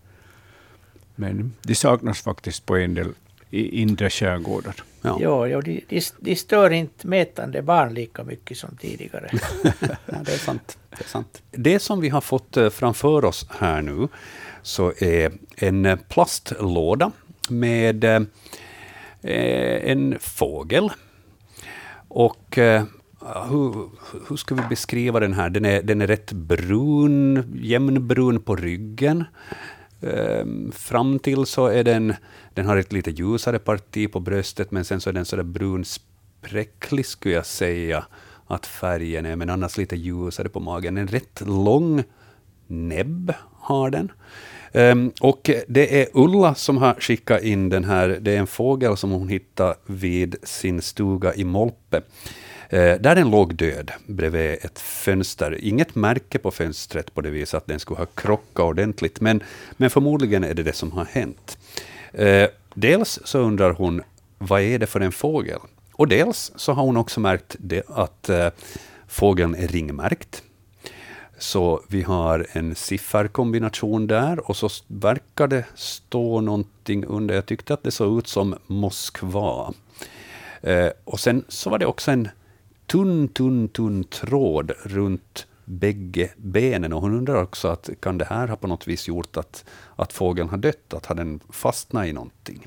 men de saknas faktiskt på en del i inre skärgårdar. Ja, ja, ja de, de, de, stör inte mätande barn lika mycket som tidigare. ja, det, är sant, det är sant. Det som vi har fått eh, framför oss här nu, så är en plastlåda med eh, en fågel. Och eh, hur, hur ska vi beskriva den här? Den är, den är rätt brun, jämnbrun på ryggen. Ehm, fram till så är den, den har ett lite ljusare parti på bröstet, men sen så är den sådär brunspräcklig, skulle jag säga att färgen är, men annars lite ljusare på magen. En rätt lång näbb har den. Um, och det är Ulla som har skickat in den här. Det är en fågel som hon hittade vid sin stuga i Molpe. Eh, där den låg död bredvid ett fönster. Inget märke på fönstret på det viset att den skulle ha krockat ordentligt, men, men förmodligen är det det som har hänt. Eh, dels så undrar hon, vad är det för en fågel? Och dels så har hon också märkt det, att eh, fågeln är ringmärkt. Så vi har en sifferkombination där och så verkar det stå någonting under. Jag tyckte att det såg ut som Moskva. Eh, och sen så var det också en tunn, tunn, tunn tråd runt bägge benen. Och hon undrar också att kan det här ha på något vis gjort att, att fågeln har dött, att har den fastnat i någonting?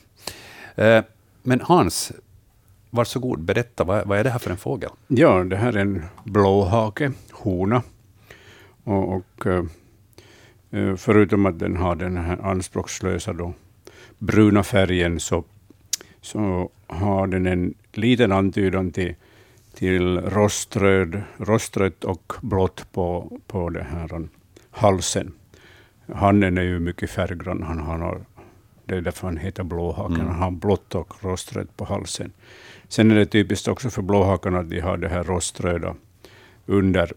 Eh, men Hans, varsågod, berätta, vad, vad är det här för en fågel? Ja, det här är en blåhake, hona. Och, och eh, eh förutom att den har den här anspråkslösa då, bruna färgen, så, så har den en liten antydan till till roströd, rostrött och blått på, på det här halsen. Hannen är ju mycket färggrann. Han har, det är därför han heter blåhaken. Mm. Han har blått och rostrött på halsen. Sen är det typiskt också för blåhakarna att de har det här roströda under,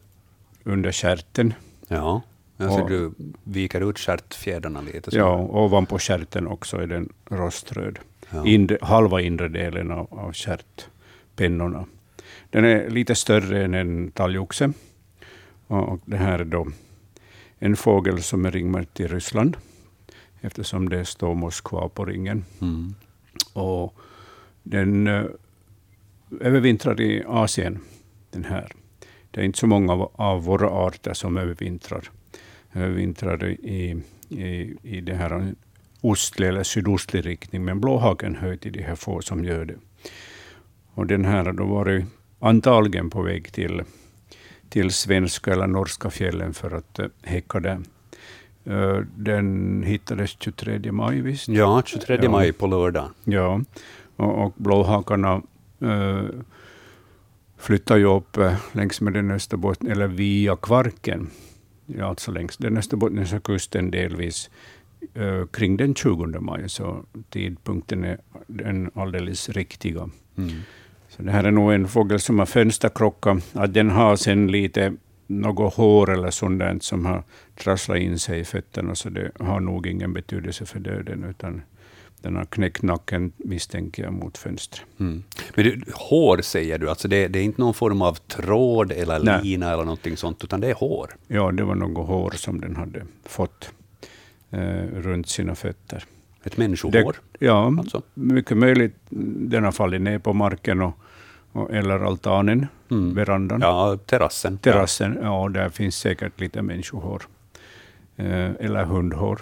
under kärten. Ja, alltså och, du viker ut stjärtfjädrarna lite. Så. Ja, ovanpå stjärten också är den roströd. Ja. Inre, halva inre delen av, av stjärtpennorna. Den är lite större än en talgoxe. Och det här är då en fågel som är ringmärkt till Ryssland, eftersom det står Moskva på ringen. Mm. Och den uh, övervintrar i Asien, den här. Det är inte så många av, av våra arter som övervintrar. Övervintrar i, i, i det här ostlig eller sydostlig riktning, men blåhaken hör till de här få som gör det. Och den här har då varit antagligen på väg till, till svenska eller norska fjällen för att uh, häcka där. Uh, den hittades 23 maj, visst? Ja, 23 ja. maj på lördag. Ja, och, och blåhakarna uh, flyttar ju upp längs med den Österbotten, eller via Kvarken, ja, alltså längs den österbottniska kusten delvis uh, kring den 20 maj, så tidpunkten är den alldeles riktiga. Mm. Så det här är nog en fågel som har fönsterkrockat. Att den har sen lite något hår eller sånt som har trasslat in sig i fötterna, så det har nog ingen betydelse för döden, utan den har knäckt nacken, misstänker jag, mot fönstret. Mm. Men du, hår säger du, alltså det, det, är inte någon form av tråd eller Nej. lina eller någonting sånt, utan det är hår? Ja, det var något hår som den hade fått eh, runt sina fötter. Ett människohår? Det, ja, alltså. mycket möjligt. Den har fallit ner på marken och eller altanen, mm. verandan. Ja, terrassen. Terrassen, ja, ja där finns säkert lite människohår. Eh, eller hundhår.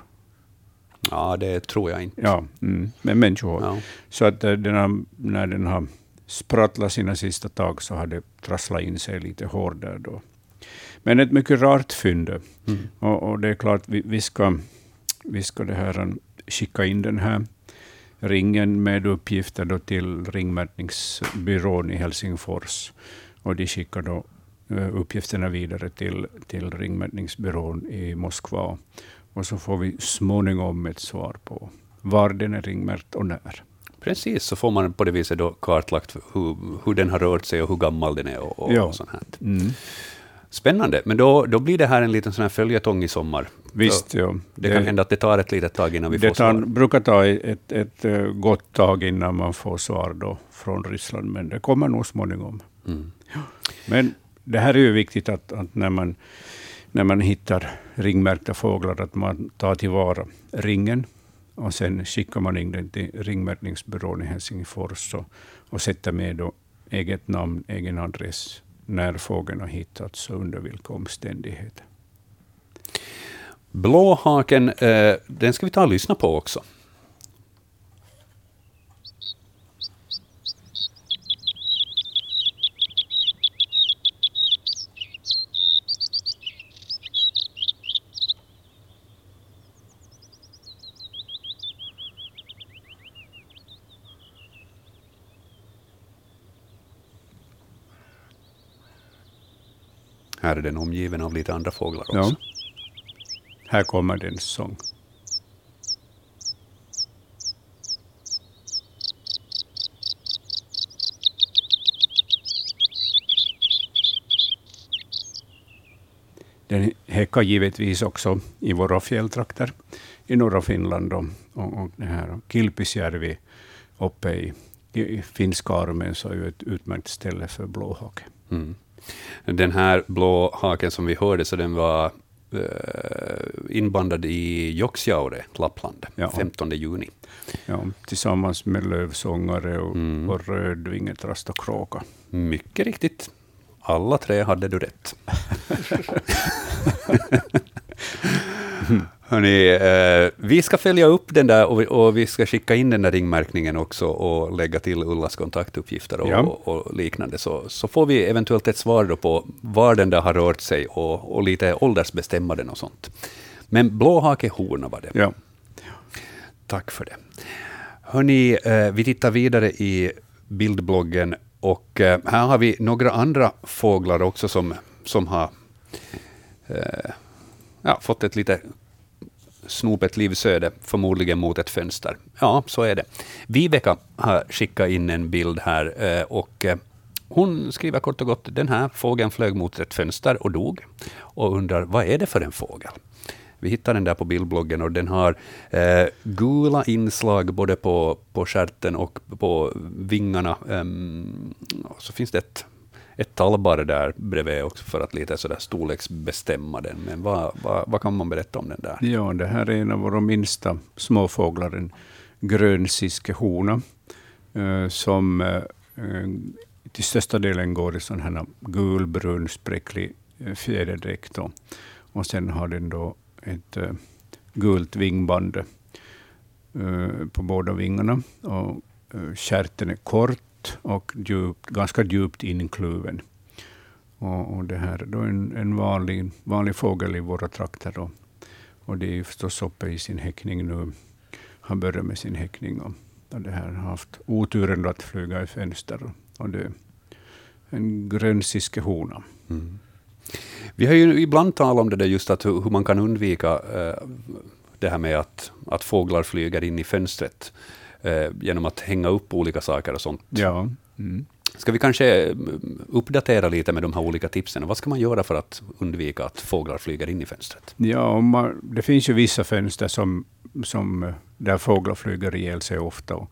Ja, det tror jag inte. Ja, mm, med människohår. Ja. Så att eh, den har, när den har sprattlat sina sista tag så har det trasslat in sig lite hår där då. Men ett mycket rart fynd. Mm. Och, och, det är klart, vi, vi, ska, vi ska det här, skicka in den här ringen med uppgifter då till ringmärkningsbyrån i Helsingfors. Och de skickar då eh, uppgifterna vidare till, till ringmärkningsbyrån i Moskva. Och så får vi småningom ett svar på var den är ringmärkt och när. Precis, så får man på det viset då kartlagt hur, hur den har rört sig och hur gammal den är och, och, ja. och sånt. Mm. Spännande, men då, då blir det här en liten sån här följetong i sommar. Visst, ja. Det, det kan hända att det tar ett litet tag innan vi får svar. Det brukar ta ett, ett, ett eh, gott tag innan man får svar då från Ryssland, men det kommer nog småningom. Mm. Men det här är ju viktigt att, att när man när man hittar ringmärkta fåglar, att man tar tillvara ringen och sen skickar man in den till ringmärkningsbyrån i Helsingfors och, och sätter med då eget namn, egen adress, när fågeln har hittats och under vilka omständigheter. Blåhaken, eh, den ska vi ta och lyssna på också. Här är den omgiven av lite andra fåglar också. Ja. Här kommer din sång. Den häckar givetvis också i våra fjälltrakter i norra Finland och, och, och det här Kilpisjärvi uppe i, i finska armen så är ju ett utmärkt ställe för blåhake. Mm. Den här blåhaken som vi hörde, så den var inbandad i Joksjaure, Lappland, ja. 15 juni. Ja, tillsammans med lövsångare och, mm. och rödvinget rast och kråka. Mycket riktigt. Alla tre hade du rätt. Hörrni, eh, vi ska följa upp den där och vi, och vi, ska skicka in den där ringmärkningen också och lägga till Ullas kontaktuppgifter och, ja. och, och, liknande. Så, så får vi eventuellt ett svar då på var den där har rört sig och, lite åldersbestämma den och sånt. Men blåhakehona var det. Ja. Tack för det. Hörni, eh, vi tittar vidare i bildbloggen och eh, här har vi några andra fåglar också som, som har eh, ja, fått ett lite snopet livsöde, förmodligen mot ett fönster. Ja, så är det. Viveka har skickat in en bild här eh, och eh, hon skriver kort och gott, den här fågeln flög mot ett fönster och dog. Och undrar, vad är det för en fågel? Vi hittar den där på bildbloggen och den har eh, gula inslag både på, på skärten och på vingarna. Um, och så finns det ett ett tallbar där bredvid också för att lite sådär storleksbestämma den. Men vad, vad, vad, kan man berätta om den där? Ja, det här är en av våra minsta småfåglar, en grönsiskehona, eh, som eh, till största delen går i sån här gulbrun spräcklig eh, fjäderdräkt. Och sen har den då ett gult vingband på båda vingarna. Och, Kärten är kort och djupt, ganska djupt inkluven. Och, och det här är då en, en vanlig, vanlig fågel i våra trakter. Då. Och det är förstås uppe i sin häckning nu. Han börjar med sin häckning. Och, och det här har haft oturen att flyga i fönster. Och det är en grönsiskehona. Mm. Vi har ju ibland talat om det där just att hur man kan undvika eh, det här med att, att fåglar flyger in i fönstret eh, genom att hänga upp olika saker och sånt. Ja. Mm. Ska vi kanske uppdatera lite med de här olika tipsen? Vad ska man göra för att undvika att fåglar flyger in i fönstret? Ja, man, det finns ju vissa fönster som, som, där fåglar flyger ihjäl sig ofta. Och,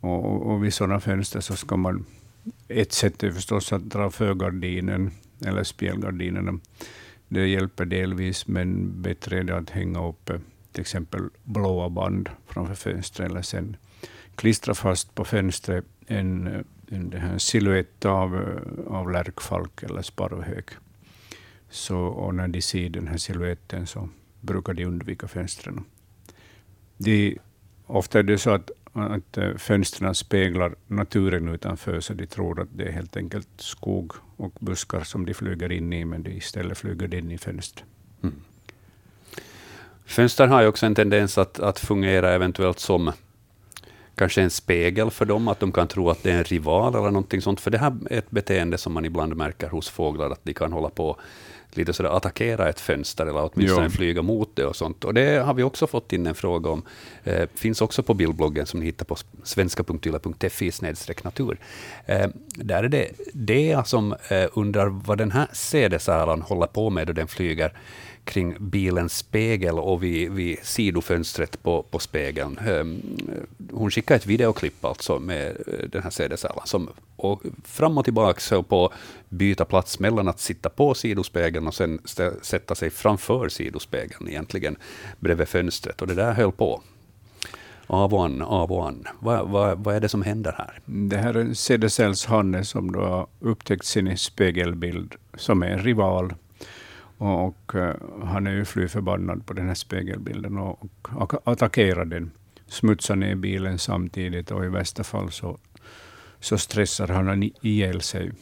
och, och vid sådana fönster så ska man... Ett sätt är förstås att dra för gardinen eller spjälgardinerna. Det hjälper delvis, men bättre är det att hänga upp eh, till exempel blåa band framför fönstret, eller sen klistra fast på fönstret en, en en siluett av, av lärkfalk eller sparvhök. Så, och när de ser den här siluetten så brukar de undvika fönstren. De, ofta är det så att att eh, fönstren speglar naturen utanför, så de tror att det är helt enkelt skog och buskar som de flyger in i, men de istället flyger in i fönstret. Mm. Fönster har ju också en tendens att, att fungera eventuellt som kanske en spegel för dem, att de kan tro att det är en rival eller någonting sånt. För det här är ett beteende som man ibland märker hos fåglar, att de kan hålla på lite sådär attackera ett fönster eller åtminstone jo. flyga mot det och sånt. Och det har vi också fått in en fråga om. Eh, finns också på bildbloggen som ni hittar på svenska.yle.fi natur. Eh, där är det Dea som eh, undrar vad den här sädesärlan håller på med då den flyger kring bilens spegel och vid, vid sidofönstret på, på spegeln. Ehm, hon skickade ett videoklipp alltså med eh, den här CD-sällan som och fram och tillbaka höll på att byta plats mellan att sitta på sidospegeln och sen sätta sig framför sidospegeln egentligen bredvid fönstret. Och det där höll på. Av och an, av och an. Vad, vad, vad är det som händer här? Det här är Cedercells Hanne som då har upptäckt sin spegelbild som är en rival och, och uh, han är ju fly förbannad på den här spegelbilden och, och attackerar den. Smutsar ner bilen samtidigt och i värsta fall så, så stressar han ihjäl sig.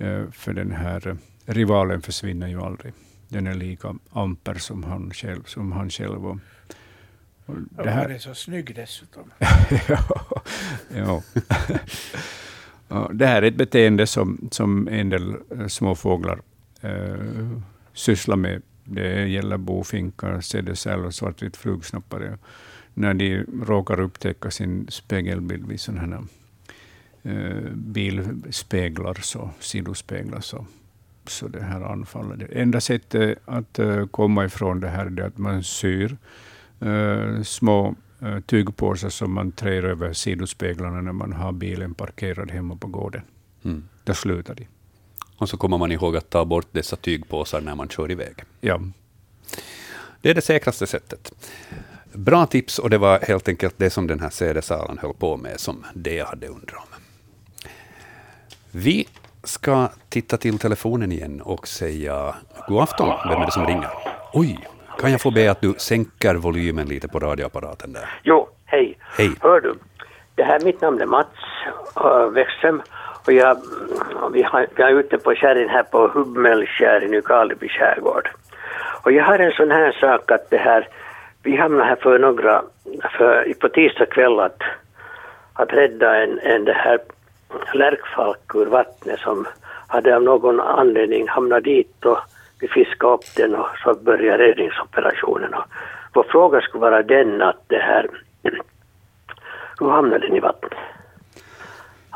Uh, för den här uh, rivalen försvinner ju aldrig. Den är lika amper som han själv. Som han själv och, och det här... är så snygg dessutom. ja. ja. det här är ett beteende som, som en del småfåglar uh, sysslar med. Det gäller bofinkar, sädesärl och svartvit flugsnappare. När de råkar upptäcka sin spegelbild vid sådana här eh, bilspeglar, så, sidospeglar, så, så det här anfaller. Det enda sättet att uh, komma ifrån det här är att man syr uh, små uh, tygpåsar som man trär över sidospeglarna när man har bilen parkerad hemma på gården. Mm. Då slutar de. Och så kommer man ihåg att ta bort dessa tygpåsar när man kör iväg. Ja. Det är det säkraste sättet. Bra tips, och det var helt enkelt det som den här CD-salen höll på med, som det jag hade undrat om. Vi ska titta till telefonen igen och säga god afton. Vem är det som ringer? Oj, kan jag få be att du sänker volymen lite på radioapparaten där? Jo, hej. Hej. Hör du, det här mitt namn är Mats uh, Wexström och jag, vi har, jag är ute på kärren här på Hubbmällskär i Nykarleby skärgård. Och jag har en sån här sak att det här, vi hamnade här för några, för, på tisdag kväll att, att rädda en, en det här lärkfalk ur vattnet som hade av någon anledning hamnat dit och vi fiskade upp den och så började räddningsoperationen. Och vår fråga skulle vara den att det här, hur hamnade den i vattnet?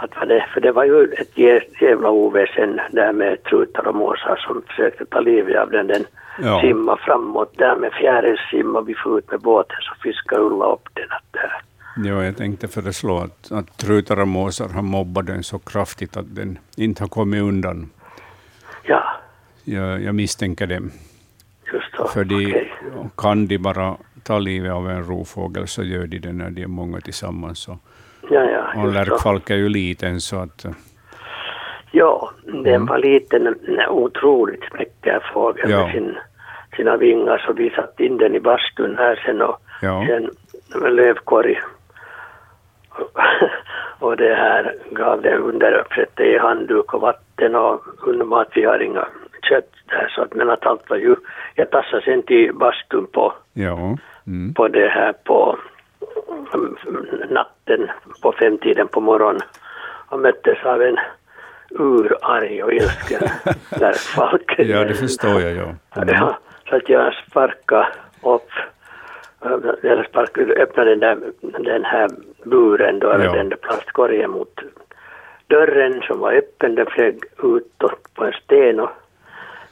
Att vad det, för det var ju ett jävla oväsen där med trutar och måsar som försökte ta livet av den. Den ja. simma framåt där med fjäril simma vi får ut med båten så fiskade Ulla upp den. Att där. Ja, jag tänkte föreslå att, att trutar och måsar har mobbat den så kraftigt att den inte har kommit undan. Ja. Jag, jag misstänker det. Just så. För de, okay. kan de bara ta livet av en rovfågel så gör de det när de är många tillsammans. Så Ja, ja, och lärkfalk är ju liten så att... Ja, den mm. var liten, otroligt smäckig fågel ja. med sin, sina vingar så vi satte in den i bastun här sen och ja. sen med lövkorg och det här gav den under, sätta i handduk och vatten och undermat, vi har inga kött där så att men att allt var ju, jag tassade sen till bastun på, ja. Mm. på det här på natten på femtiden på morgonen och möttes av en urarg och ilsken lärkfalk. ja, det förstår jag. Ja. Mm. ja så att jag sparkade upp, eller sparkade, öppnade den, där, den här buren då, eller ja. den där plastkorgen mot dörren som var öppen. Den flög utåt på en sten och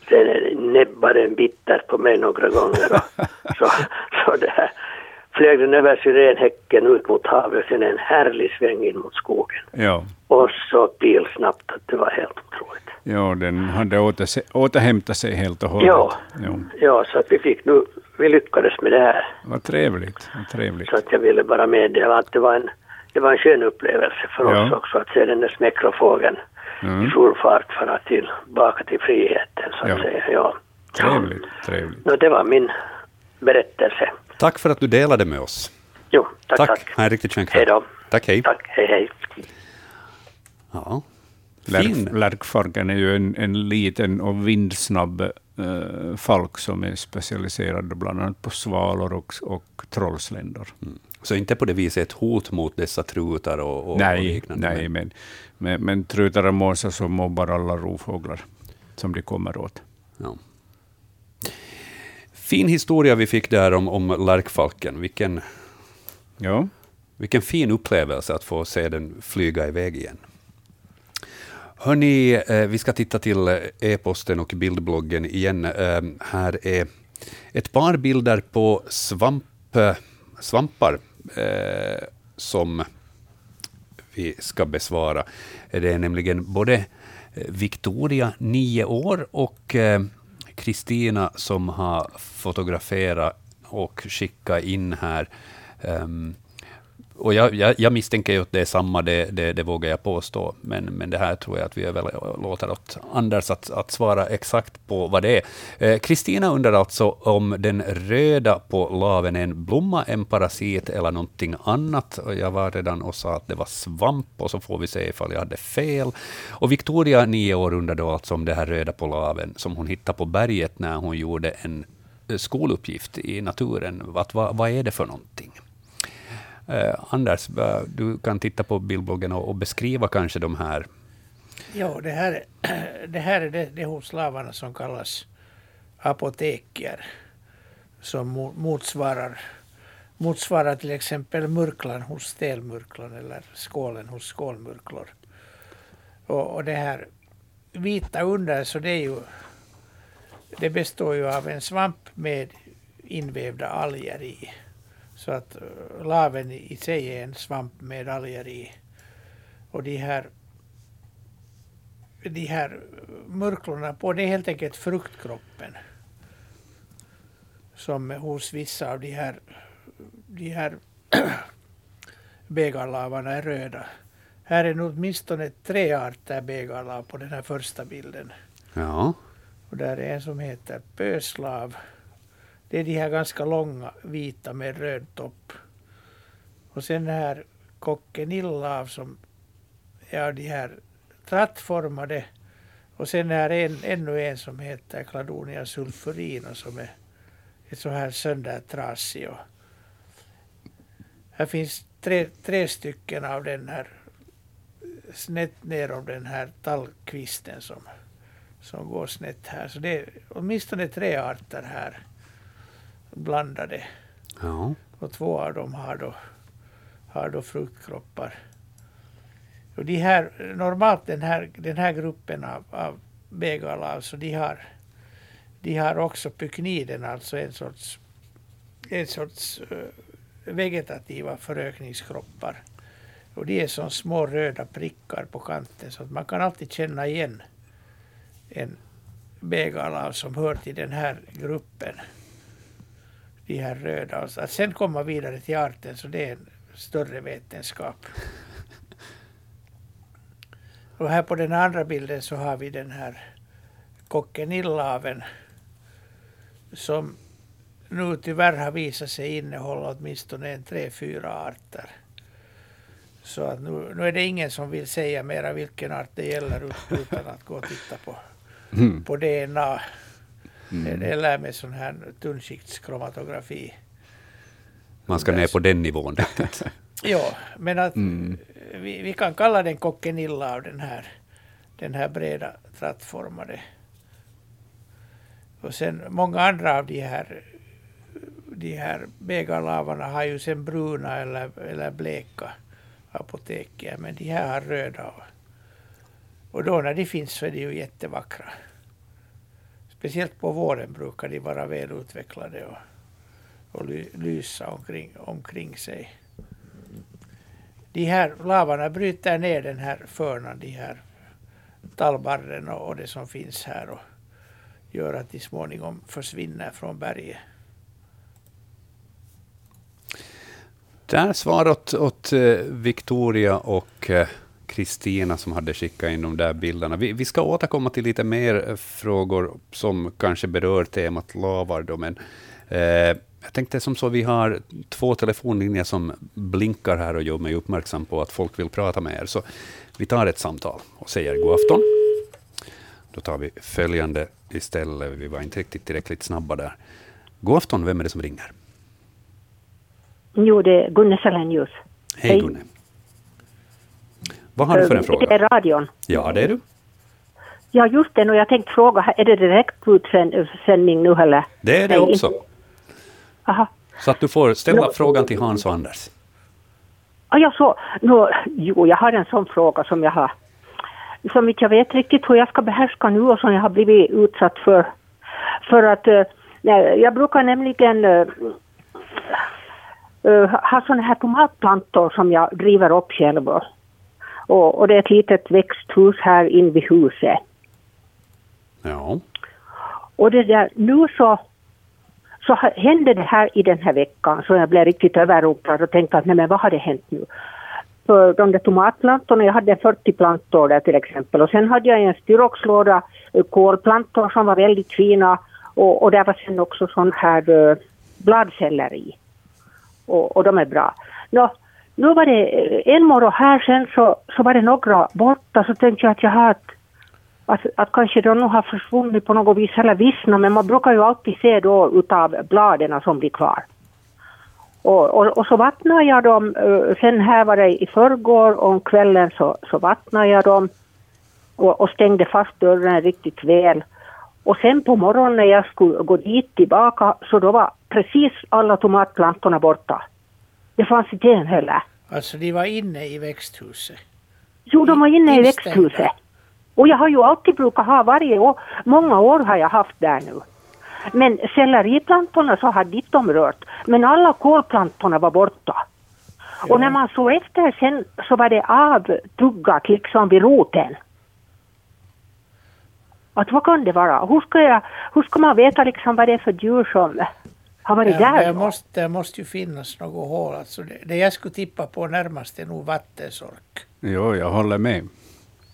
sen näbbade den bittert på mig några gånger. Och så, så det här flög den över syrenhäcken ut mot havet, sen en härlig sväng in mot skogen. Ja. Och så pilsnabbt att det var helt otroligt. Ja, den hade åter, återhämtat sig helt och hållet. Ja, ja. ja, så att vi fick nu, vi lyckades med det här. Vad trevligt, vad trevligt. Så att jag ville bara meddela att det var en, det var en skön upplevelse för ja. oss också att se den där smäckrofågeln mm. i full fart fara tillbaka till friheten så att ja. säga. Ja. Trevligt, trevligt. No, det var min berättelse. Tack för att du delade med oss. Jo, tack, tack. tack. Ha en riktigt skön kväll. Hej då. Tack, hej. Tack, hej, hej. Ja. Lärk, lärkfarken är ju en, en liten och vindsnabb äh, falk som är specialiserad bland annat på svalor och, och trollsländor. Mm. Så inte på det viset ett hot mot dessa trutar och, och Nej, och liknande? nej men, men, men trutar och måsar som mobbar alla rovfåglar som de kommer åt. Ja. Fin historia vi fick där om, om lärkfalken. Vilken, ja. vilken fin upplevelse att få se den flyga iväg igen. Hörni, eh, vi ska titta till e-posten och bildbloggen igen. Eh, här är ett par bilder på svamp, svampar eh, som vi ska besvara. Det är nämligen både Victoria, nio år, och Kristina som har fotograferat och skickat in här. Um, och jag, jag, jag, misstänker ju att det är samma, det, det, det, vågar jag påstå. Men, men det här tror jag att vi överlåter åt Anders att, att svara exakt på vad det är. Eh, Kristina eh, undrar alltså om den röda på laven är en blomma, en parasit eller någonting annat. Och jag var redan och sa att det var svamp, och så får vi se ifall jag hade fel. Och Victoria, nio år, undrar då alltså om det här röda på laven som hon hittade på berget när hon gjorde en eh, skoluppgift i naturen. Att, vad, vad är det för någonting? Eh, Anders, du kan titta på bildbloggen och, och, beskriva kanske de här. Ja, det här, det här är det, det hos slavarna som kallas apoteker. Som motsvarar, motsvarar till exempel murklan hos stelmurklan eller skålen hos skålmurklor. Och, och det här vita under, så det är ju det består ju av en svamp med invävda alger i. Så att eh, laven i sig är en svamp med alger i. Och de här, de här murklorna på, det är helt enkelt fruktkroppen. Som hos vissa av de här, de här begarlavarna är röda. Här är nog åtminstone tre arter begarlav på den här första bilden. Ja. Och där är en som heter pöslav det är de här ganska långa vita med röd topp. Och sen den här kockenillav som är de här trattformade. Och sen är en, ännu en som heter Cladonia sulfurina som är ett så här söndertrasig. Här finns tre, tre stycken av den här snett ner om den här tallkvisten som, som går snett här. Så det är åtminstone tre arter här blandade. Ja. Och två av dem har då, har då fruktkroppar. Och de här, normalt den här, den här gruppen av, av begalav, så de har, de har också pykniden, alltså en sorts, en sorts uh, vegetativa förökningskroppar. Och de är som små röda prickar på kanten så att man kan alltid känna igen en begalav som hör till den här gruppen de här röda. Att sen komma vidare till arten, så det är en större vetenskap. Och här på den andra bilden så har vi den här kockenillaven som nu tyvärr har visat sig innehålla åtminstone en tre, fyra arter. Så att nu, nu är det ingen som vill säga mera vilken art det gäller utan att gå och titta på, mm. på DNA. Mm. Lär mig sån här tunnskiktskromatografin. Man ska ner på den nivån ja, men att mm. vi, vi, kan kalla den Cockenilla av den här, den här breda trattformade. Och sen många andra av de här de här megalavarna har ju sen bruna eller, eller bleka apoteket, men de här har röda. Och då när de finns så är de ju jättevackra. Speciellt på våren brukar de vara välutvecklade och, och lysa omkring, omkring sig. De här lavarna bryter ner den här förnan, de här tallbarren och, och det som finns här och gör att de småningom försvinner från berget. Där svar åt, åt eh, Victoria och eh, Kristina som hade skickat in de där bilderna. Vi, vi, ska återkomma till lite mer eh, frågor som kanske berör temat lavar. Då, men, eh, jag tänkte som så, vi har två telefonlinjer som blinkar här och gör mig uppmärksam på att folk vill prata med er. Så vi tar ett samtal och säger god afton. Då tar vi följande istället. Vi var inte riktigt tillräckligt snabba där. God afton, vem är det som ringer? Jo, det är Gunne Salenius. Hej, Hej Gunne. Vad har du för en fråga? Det är radion. Ja, det är du. Ja, just det. Och jag tänkte fråga, är det direktutsändning nu eller? Det är det Nej, också. Aha. Så att du får ställa no. frågan till Hans och Anders. Ja, så. No, jo, jag har en sån fråga som jag har som inte jag vet riktigt hur jag ska behärska nu och som jag har blivit utsatt för. För att äh, jag brukar nämligen uh, har sådana här tomatplantor som jag driver upp själv. Och, och det är ett litet växthus här in vid huset. Ja. Och det där, nu så, så hände det här i den här veckan så jag blev riktigt överrumplad och tänkte att nej men vad har det hänt nu? För de där tomatplantorna, jag hade 40 plantor där till exempel och sen hade jag en styroxlåda eh, kolplantor som var väldigt fina och, och där var sen också sån här uh, bladselleri och, och de är bra. Nå, nu var det eh, en morgon här sen så, så var det några borta så tänkte jag att jag har att, att, att kanske de har försvunnit på något vis eller vissna men man brukar ju alltid se då utav bladen som blir kvar. Och, och, och, så vattnade jag dem, eh, sen här var det i förrgår och om kvällen så, så vattnade jag dem och, och stängde fast dörren riktigt väl. Och sen på morgonen när jag skulle gå dit tillbaka så då var precis alla tomatplantorna borta. Det fanns inte en heller. Alltså de var inne i växthuset? Jo, de var inne i växthuset. Och jag har ju alltid brukat ha varje år, många år har jag haft där nu. Men selleriplantorna så hade inte de rört. Men alla kolplantorna var borta. Ja. Och när man såg efter sen så var det avtuggat liksom vid roten. Att vad kan det vara? Hur ska, jag, hur ska man veta liksom vad det är för djur som har varit ja, där? Det måste, det måste ju finnas något hål. Alltså det, det jag skulle tippa på närmast är nog vattensork. Jo, jag håller med.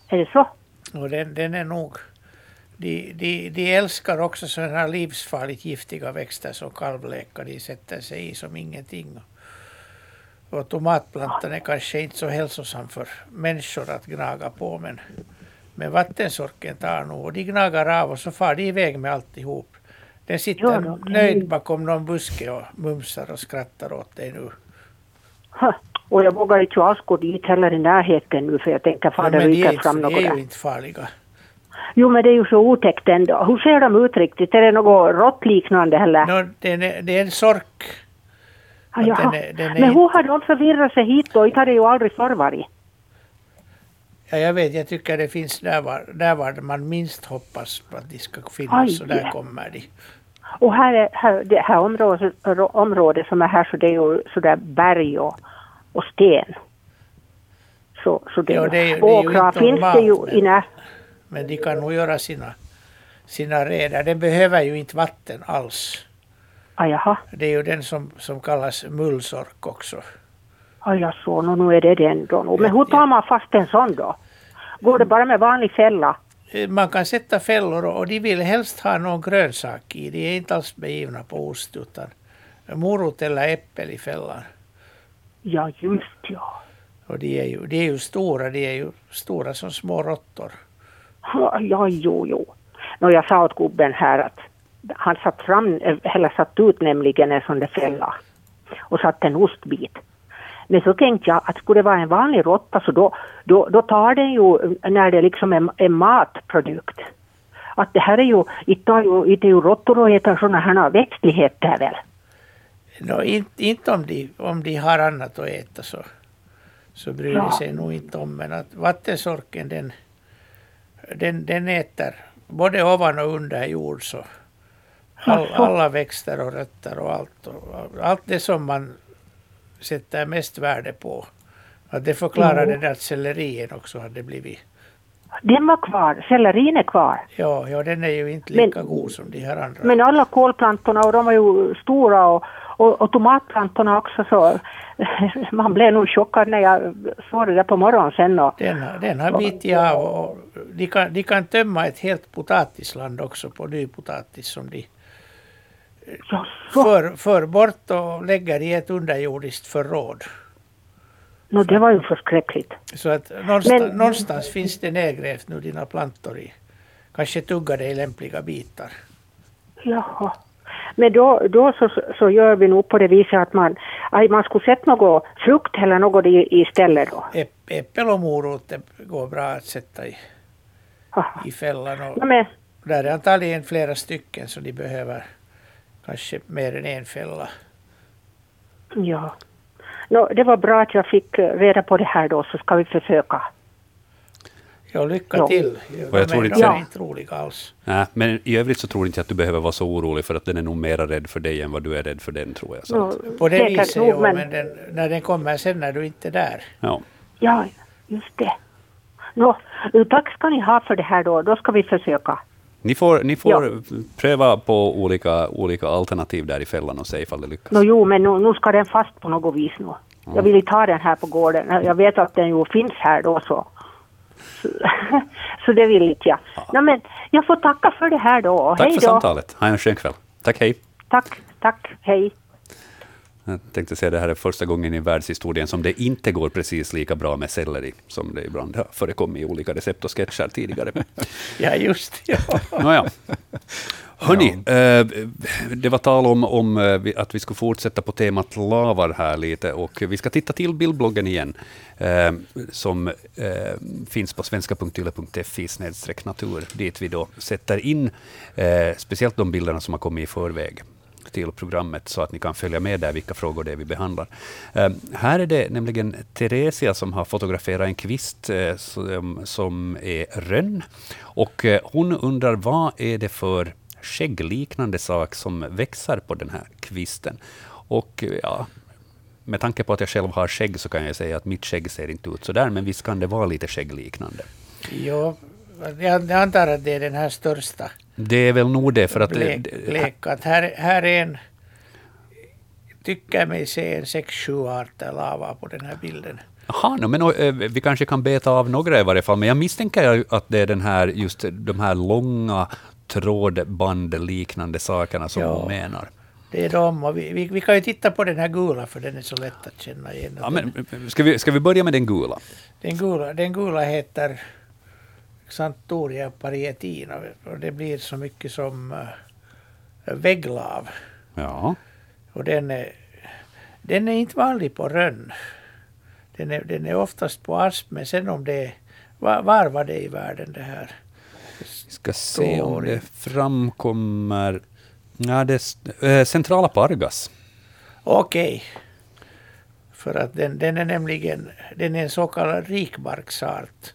Är det så? Och den, den är nog... De, de, de älskar också sådana här livsfarligt giftiga växter som kalvlekar. De sätter sig i som ingenting. Och tomatplantan är kanske inte så hälsosam för människor att gnaga på men men vattensorken tar nog och de gnagar av och så far de iväg med alltihop. Den sitter jo, nöjd bakom någon buske och mumsar och skrattar åt dig nu. Ha. Och jag vågar inte alls gå dit heller i närheten nu för jag tänker far det ryker fram något där. de är ju inte farliga. Jo men det är ju så otäckt ändå. Hur ser de ut riktigt? Är det något råttliknande eller? No, det, är, det är en sork. Ah, den är, den är men hur har de förvirrat sig hit då? Inte har det ju aldrig förr varit. Ja, jag vet, jag tycker det finns där var, där var man minst hoppas på att de ska finnas, Aj, så där kommer de. Och här, är, här, det här området, området som är här så det är ju sådär berg och, och sten. Så, så det, ja, det är, det åkrar finns det ju men, inne. Men de kan nog göra sina, sina reder. Den behöver ju inte vatten alls. Ah, jaha. Det är ju den som, som kallas mullsork också. Ja, jag så, nu är det den då. Men hur tar man fast en sån då? Går det bara med vanlig fälla? Eh, man kan sätta fällor och de vill helst ha någon grönsak i. De är inte alls begivna på ost utan morot eller äppel i fällan. Ja, just ja. Och de är ju, de är ju stora, de är ju stora som små råttor. Ja, jo, jo. No, jag sa åt gubben här att han satt fram, eller satt ut nämligen en sån där fälla och satt en ostbit. Men så tänkte jag att skulle det vara en vanlig råtta så då, då, då tar den ju när det liksom är en matprodukt. Att det här är ju, inte är ju, inte ju råttor och äter sådana här växtligheter väl? No, inte, inte om, de, om de har annat att äta så, så bryr de sig nog inte om. Men att vattensorken den, den, den äter både ovan och under jord så all, alla växter och rötter och allt. Och, allt det som man sätter mest värde på. Att det förklarar det att sellerin också hade blivit den var kvar, sellerin är kvar. Ja, ja den är ju inte lika men, god som de här andra. Men alla kolplantorna och de var ju stora och, och, och tomatplantorna också så man blev nog chockad när jag såg det där på morgonen sen. Och, den, den har bitit av och de kan, de kan tömma ett helt potatisland också på nypotatis som de för, för bort och lägger i ett underjordiskt förråd. No, det var ju förskräckligt. Så att någonstans, Men, någonstans finns det nedgrävt nu dina plantor i. Kanske tuggade i lämpliga bitar. Jaha. Men då, då så, så gör vi nog på det viset att man, att man skulle sätta något frukt eller något istället då. Äppel och morot går bra att sätta i, i fällan. Och ja, där är antagligen flera stycken så de behöver kanske mer än en fälla. Ja. No, det var bra att jag fick reda på det här då, så ska vi försöka. Ja, lycka no. till. Jag, jag tror inte, ja. inte rolig alls. Nej, men i övrigt så tror jag inte att du behöver vara så orolig för att den är nog mera rädd för dig än vad du är rädd för den tror jag. Så no, på det viset, ja, men, men den, när den kommer sen när du inte är där. Ja, ja just det. No, tack ska ni ha för det här då, då ska vi försöka. Ni får, ni får ja. pröva på olika, olika alternativ där i fällan och se ifall det lyckas. No, jo, men nu, nu ska den fast på något vis nu. Mm. Jag vill inte ha den här på gården. Jag vet att den ju finns här då så. Så, så det vill inte jag. Ja. No, men jag får tacka för det här då. Tack hej för då. samtalet. Ha en skön kväll. Tack, hej. Tack, tack, hej. Jag tänkte säga det här är första gången i världshistorien som det inte går precis lika bra med selleri som det ibland har förekommit i olika recept och sketcher tidigare. ja, just ja. Nåja. Hörni, ja. eh, det var tal om, om eh, att vi skulle fortsätta på temat lavar här lite och vi ska titta till bildbloggen igen eh, som eh, finns på svenska.yle.fi natur dit vi då sätter in eh, speciellt de bilderna som har kommit i förväg till programmet så att ni kan följa med där vilka frågor det är vi behandlar. Ehm, här är det nämligen Theresia som har fotograferat en kvist eh, som, som är rönn. Och eh, hon undrar vad är det för skäggliknande sak som växer på den här kvisten. Och eh, ja, med tanke på att jag själv har skägg så kan jag säga att mitt skägg ser inte ut så där, men visst kan det vara lite skäggliknande. Ja, jag antar att det är den här största. Det är väl nog det. För att blek, blek, att här, här är en, tycker mig se en sex, sju arter lava på den här bilden. Jaha, no, men uh, vi kanske kan beta av några i varje fall, men jag misstänker att det är den här, just de här långa trådband-liknande sakerna som ja, hon menar. Det är de, och vi, vi, vi, kan ju titta på den här gula, för den är så lätt att känna igen. Ja, men, ska, vi, ska vi börja med den gula? Den gula, den gula heter Xanthoria parietina och det blir så mycket som uh, vägglav. Ja. Och den är, den är inte vanlig på rönn. Den är, den är oftast på asp, men sen om det var, var var det i världen det här? Vi ska se om det framkommer... Ja, det är äh, centrala Pargas. Okej. Okay. För att den, den är nämligen den är en så kallad rikbarksart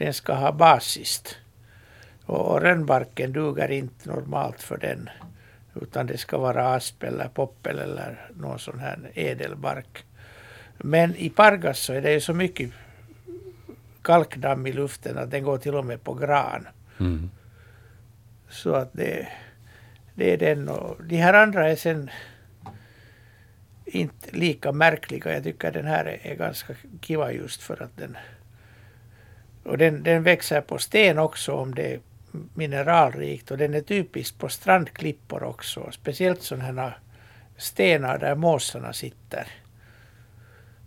den ska ha basist. Och rönnbarken duger inte normalt för den. Utan det ska vara asp eller poppel eller någon sån här ädelbark. Men i Pargas så är det ju så mycket kalkdamm i luften att den går till och med på gran. Mm. Så att det, det är den. Och de här andra är sen inte lika märkliga. Jag tycker den här är, är ganska kiva just för att den och den, den växer på sten också om det är mineralrikt och den är typisk på strandklippor också. Speciellt sådana stenar där måsarna sitter.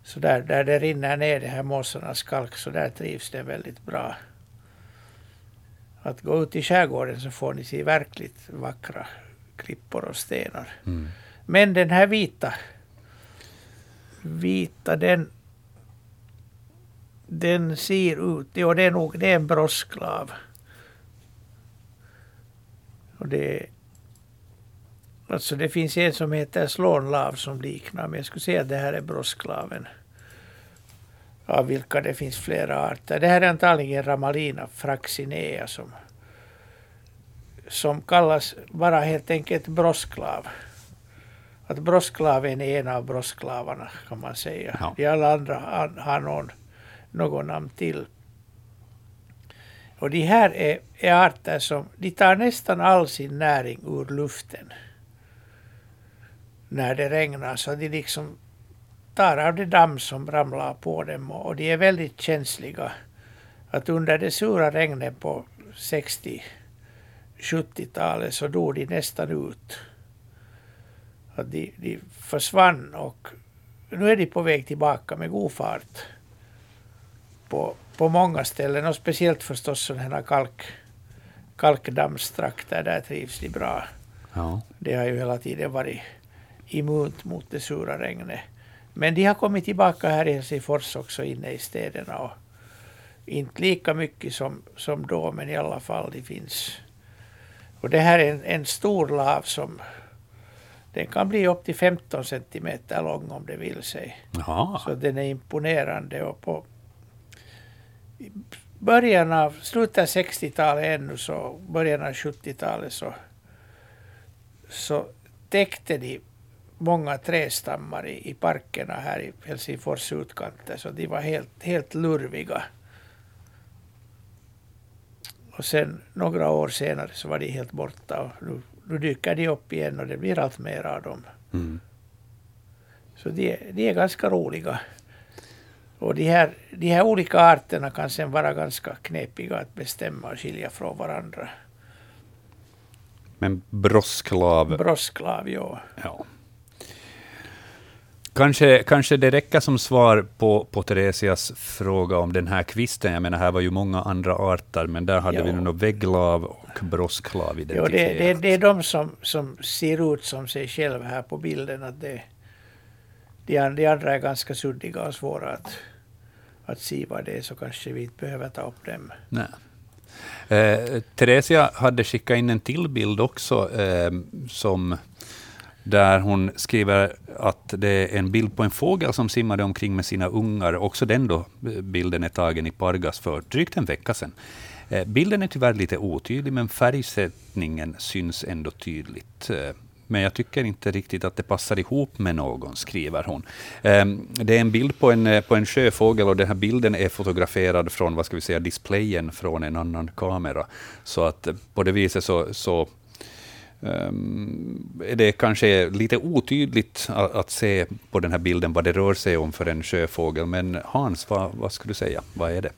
Så där, där det rinner ner det här måsarnas kalk så där trivs den väldigt bra. Att gå ut i skärgården så får ni se verkligt vackra klippor och stenar. Mm. Men den här vita vita, den, den ser ut, ja det är nog det är en brosklav. Och det, alltså det finns en som heter slånlav som liknar, men jag skulle säga att det här är brosklaven. Av vilka det finns flera arter. Det här är antagligen Ramalina fraxinea som, som kallas bara helt enkelt brosklav att brosklaven är en av brosklavarna kan man säga. Ja. De alla andra har någon, någon namn till. Och de här är, är arter som de tar nästan all sin näring ur luften. När det regnar så de liksom tar av det damm som ramlar på dem och de är väldigt känsliga. Att under det sura regnet på 60-70-talet så dog de nästan ut att de, de försvann och nu är de på väg tillbaka med god fart på, på många ställen och speciellt förstås sådana kalk, kalkdammstrakter, där trivs de bra. Ja. Det har ju hela tiden varit immunt mot det sura regnet. Men de har kommit tillbaka här i Helsingfors också inne i städerna och inte lika mycket som, som då men i alla fall det finns. Och det här är en, en stor lav som den kan bli upp till 15 centimeter lång om det vill sig. Jaha. Så den är imponerande. Och på början av, slutet av 60-talet ännu, så början av 70-talet så, så täckte de många trästammar i, i parkerna här i Helsingfors utkanter, så de var helt, helt lurviga. Och sen några år senare så var de helt borta och nu nu dyker de upp igen och det blir allt mer av dem. Mm. Så de, de är ganska roliga. Och de här, de här olika arterna kan sen vara ganska knepiga att bestämma och skilja från varandra. Men brosklav? Brosklav, ja. ja. Kanske, kanske det räcker som svar på, på Teresias fråga om den här kvisten. Jag menar, här var ju många andra arter, men där hade jo. vi nu vägglav och brosklav identifierat. Jo, det, det, det är de som, som ser ut som sig själva här på bilden. Att det, de, de andra är ganska suddiga och svåra att, att se vad det är, så kanske vi inte behöver ta upp dem. Nej. Eh, Teresia hade skickat in en till bild också, eh, som där hon skriver att det är en bild på en fågel som simmade omkring med sina ungar. Också den då, eh, bilden är tagen i Pargas för drygt en vecka sedan. Eh, bilden är tyvärr lite otydlig, men färgsättningen syns ändå tydligt. Eh, men jag tycker inte riktigt att det passar ihop med någon, skriver hon. Ehm, det är en bild på en, eh, på en sjöfågel och den här bilden är fotograferad från vad ska vi säga, displayen från en annan kamera. Så att eh, på det viset så, så Um, det kanske lite otydligt att, att, se på den här bilden vad det rör sig om för en sjöfågel, men Hans, vad, vad skulle du säga? Vad är det?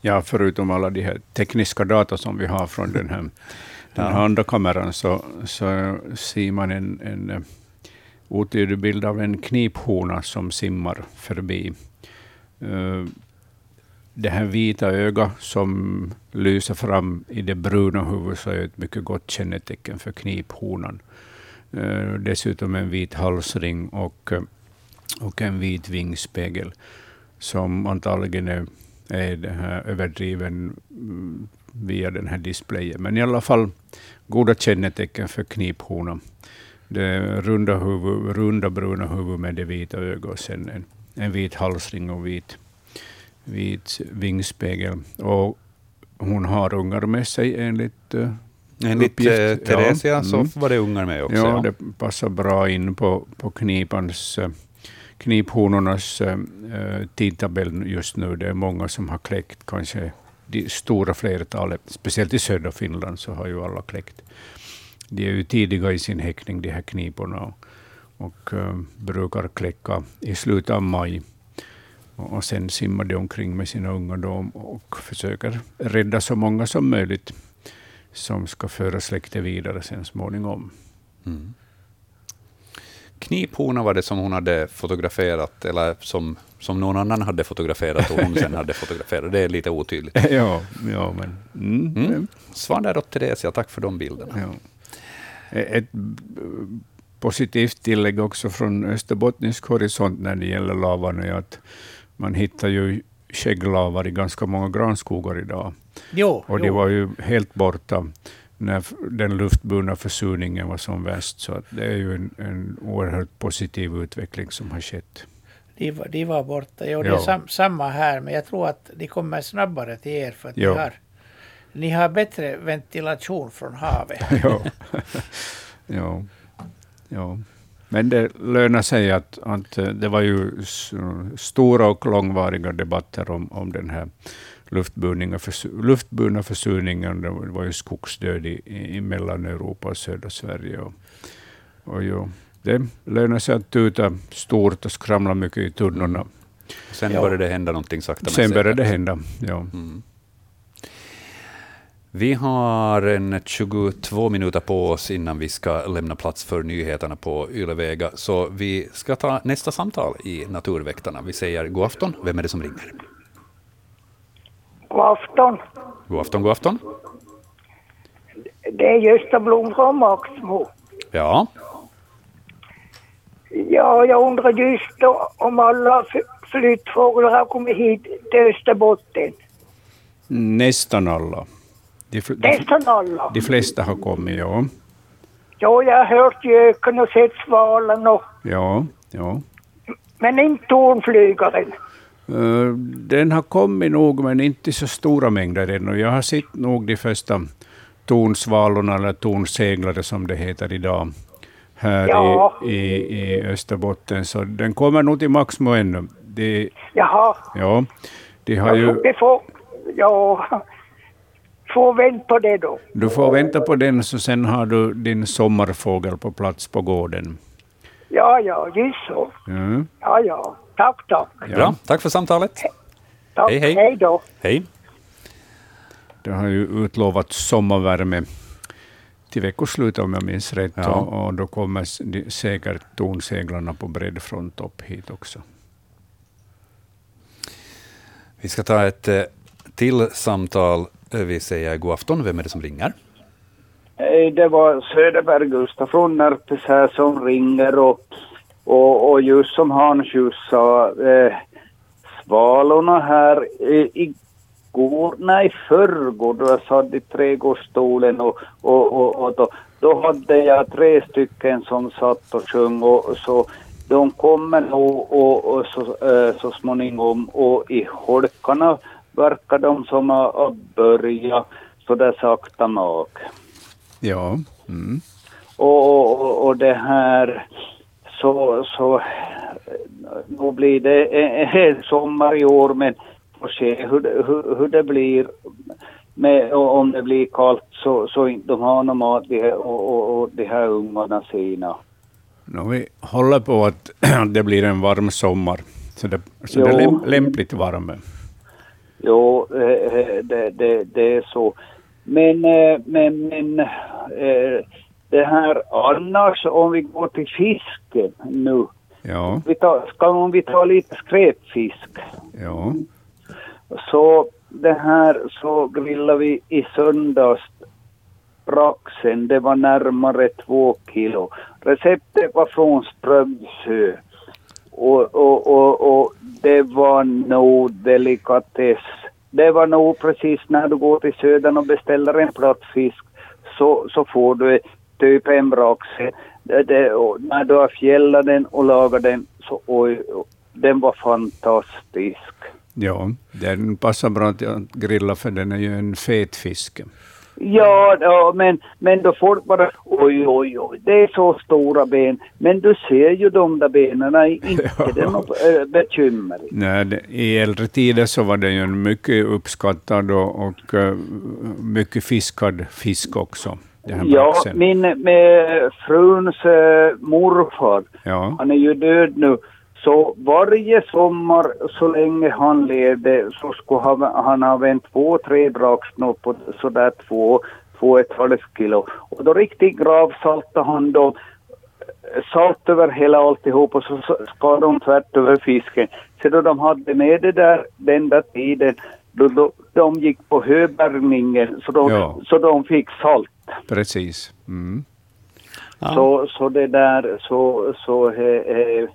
Ja, förutom alla de här tekniska data som vi har från den här, den här andra kameran, så, så ser man en, en eh, otydlig bild av en kniphona som simmar förbi. Uh, det här vita ögat som lyser fram i det bruna huvudet så är ett mycket gott kännetecken för kniphonan. Uh, dessutom en vit halsring och, eh, och en vit vingspegel som antagligen är, är överdriven mm, via den här displayen. Men i alla fall goda kännetecken för kniphonan. Det runda, huvud, runda bruna huvudet med det vita ögat och sen en, en vit halsring och vit vit vingspegel. Och hon har ungar med sig enligt uh, Enligt uppgift. Eh, ja. så mm. var det ungar med också. Ja, ja, det passar bra in på, på knipans, uh, kniphonornas uh, tidtabell just nu. Det är många som har kläckt, kanske det stora flertalet, speciellt i södra Finland så har ju alla kläckt. De är ju tidiga i sin häckning, de här kniporna, och, och uh, brukar kläcka i slutet av maj. Och sen simmar de omkring med sina ungar då och försöker rädda så många som möjligt som ska föra släktet vidare sen småningom. Mm. Kniphona var det som hon hade fotograferat, eller som, som någon annan hade fotograferat och hon sen hade fotograferat. Det är lite otydligt. ja, ja, men... Mm. Mm. Svar där åt Theresia, tack för de bilderna. Ja. Ett positivt tillägg också från österbottnisk horisont när det gäller lavan är att man hittar ju skägglavar i ganska många granskogar idag. Jo, och det jo. var ju helt borta när den luftburna försurningen var som värst. Så det är ju en, en oerhört positiv utveckling som har skett. De var, de var borta. Jo, det är sam, samma här, men jag tror att de kommer snabbare till er för att ni har, ni har bättre ventilation från havet. ja. ja. ja. Men det lönar sig att, att eh, det var ju stora och långvariga debatter om, om den här luftburna försurningen. Det var ju skogsdöd i, i Mellaneuropa och södra Sverige. Och, och jo, det lönar sig att tuta stort och skramla mycket i tunnorna. Sen ja. började det hända någonting sakta men Sen började det hända, ja. Mm. Vi har en 22 minuter på oss innan vi ska lämna plats för nyheterna på Ylevega, så vi ska ta nästa samtal i Naturväktarna. Vi säger god afton. Vem är det som ringer? God afton. God afton, god afton. Det är Gösta Blom från Maxmo. Ja. Ja, jag undrar just om alla flyttfåglar har kommit hit till Österbotten. Nästan alla. De, Nästan alla? De flesta har kommit, ja. Ja, jag har hört göken och sett svalan och... Ja, ja. Men inte tornflygaren. Uh, den har kommit nog, men inte i så stora mängder ännu. Jag har sett nog de första tornsvalorna, eller tornseglare som det heter idag, här ja. i, i, i Österbotten. Så den kommer nog till Maxmo ännu. De, Jaha. Ja, de har ju... Vi får, ja, får vänta på det då. Du får vänta på den, så sen har du din sommarfågel på plats på gården. Ja, ja, just så. Mm. Ja, ja. Tack, tack. Ja. Bra, tack för samtalet. Tack, hej, hej. Hej då. Hej. Det har ju utlovats sommarvärme till veckoslutet om jag minns rätt. Ja. Och, och, då kommer säkert tornseglarna på bred front upp hit också. Vi ska ta ett eh, till samtal. Vi säger god afton. Vem är det som ringer? Hej, det var Söderberg Gustaf från Närpes här som ringer. Och, och, och just som Hans sa, eh, svalorna här eh, igår, nej förrgår då jag satt i trädgårdsstolen och, och, och, och då, då hade jag tre stycken som satt och sjöng och så de kommer nog och, och så, äh, så småningom och i holkarna verkar de som har börjat så där sakta mak. Ja. Mm. Och, och, och det här så, så nu blir det en sommar i år men får se hur, hur, hur det blir. Med, om det blir kallt så, så inte de har någon mat de här, och, och, och de här ungarna sina. No, vi håller på att det blir en varm sommar, så det, så det är läm, lämpligt varm. Jo, det, det, det är så. Men, men, men det här annars, om vi går till fisken nu. Ja. Vi tar, ska om vi ta lite skräpfisk. Ja. Så det här så grillade vi i söndags braxen. Det var närmare två kilo. Receptet var från Strömsö. Och, och, och, och det var nog delikatess. Det var nog precis när du går till södern och beställer en plattfisk så, så får du typ en braxe. Det, det, när du har fjällat den och lagat den så oj, den var fantastisk. Ja, den passar bra att grilla för den är ju en fet fisk. Ja, ja men, men då folk bara oj, oj, oj, det är så stora ben. Men du ser ju de där benen, inte ja. det är något äh, bekymmer. Nej, det, I äldre tider så var den ju en mycket uppskattad och, och uh, mycket fiskad fisk också. Ja, min med fruns uh, morfar, ja. han är ju död nu, så varje sommar så länge han levde så skulle han, han ha vänt två, tre dragsnor på sådär två, två ett halvt kilo. Och då riktigt gravsaltade han då salt över hela alltihop och så skar de tvärt över fisken. Så då de hade med det där den där tiden, då, då de gick på höbärgningen så de, ja. så de fick salt. Precis. Mm. Ja. Så, så det där, så, så he, he,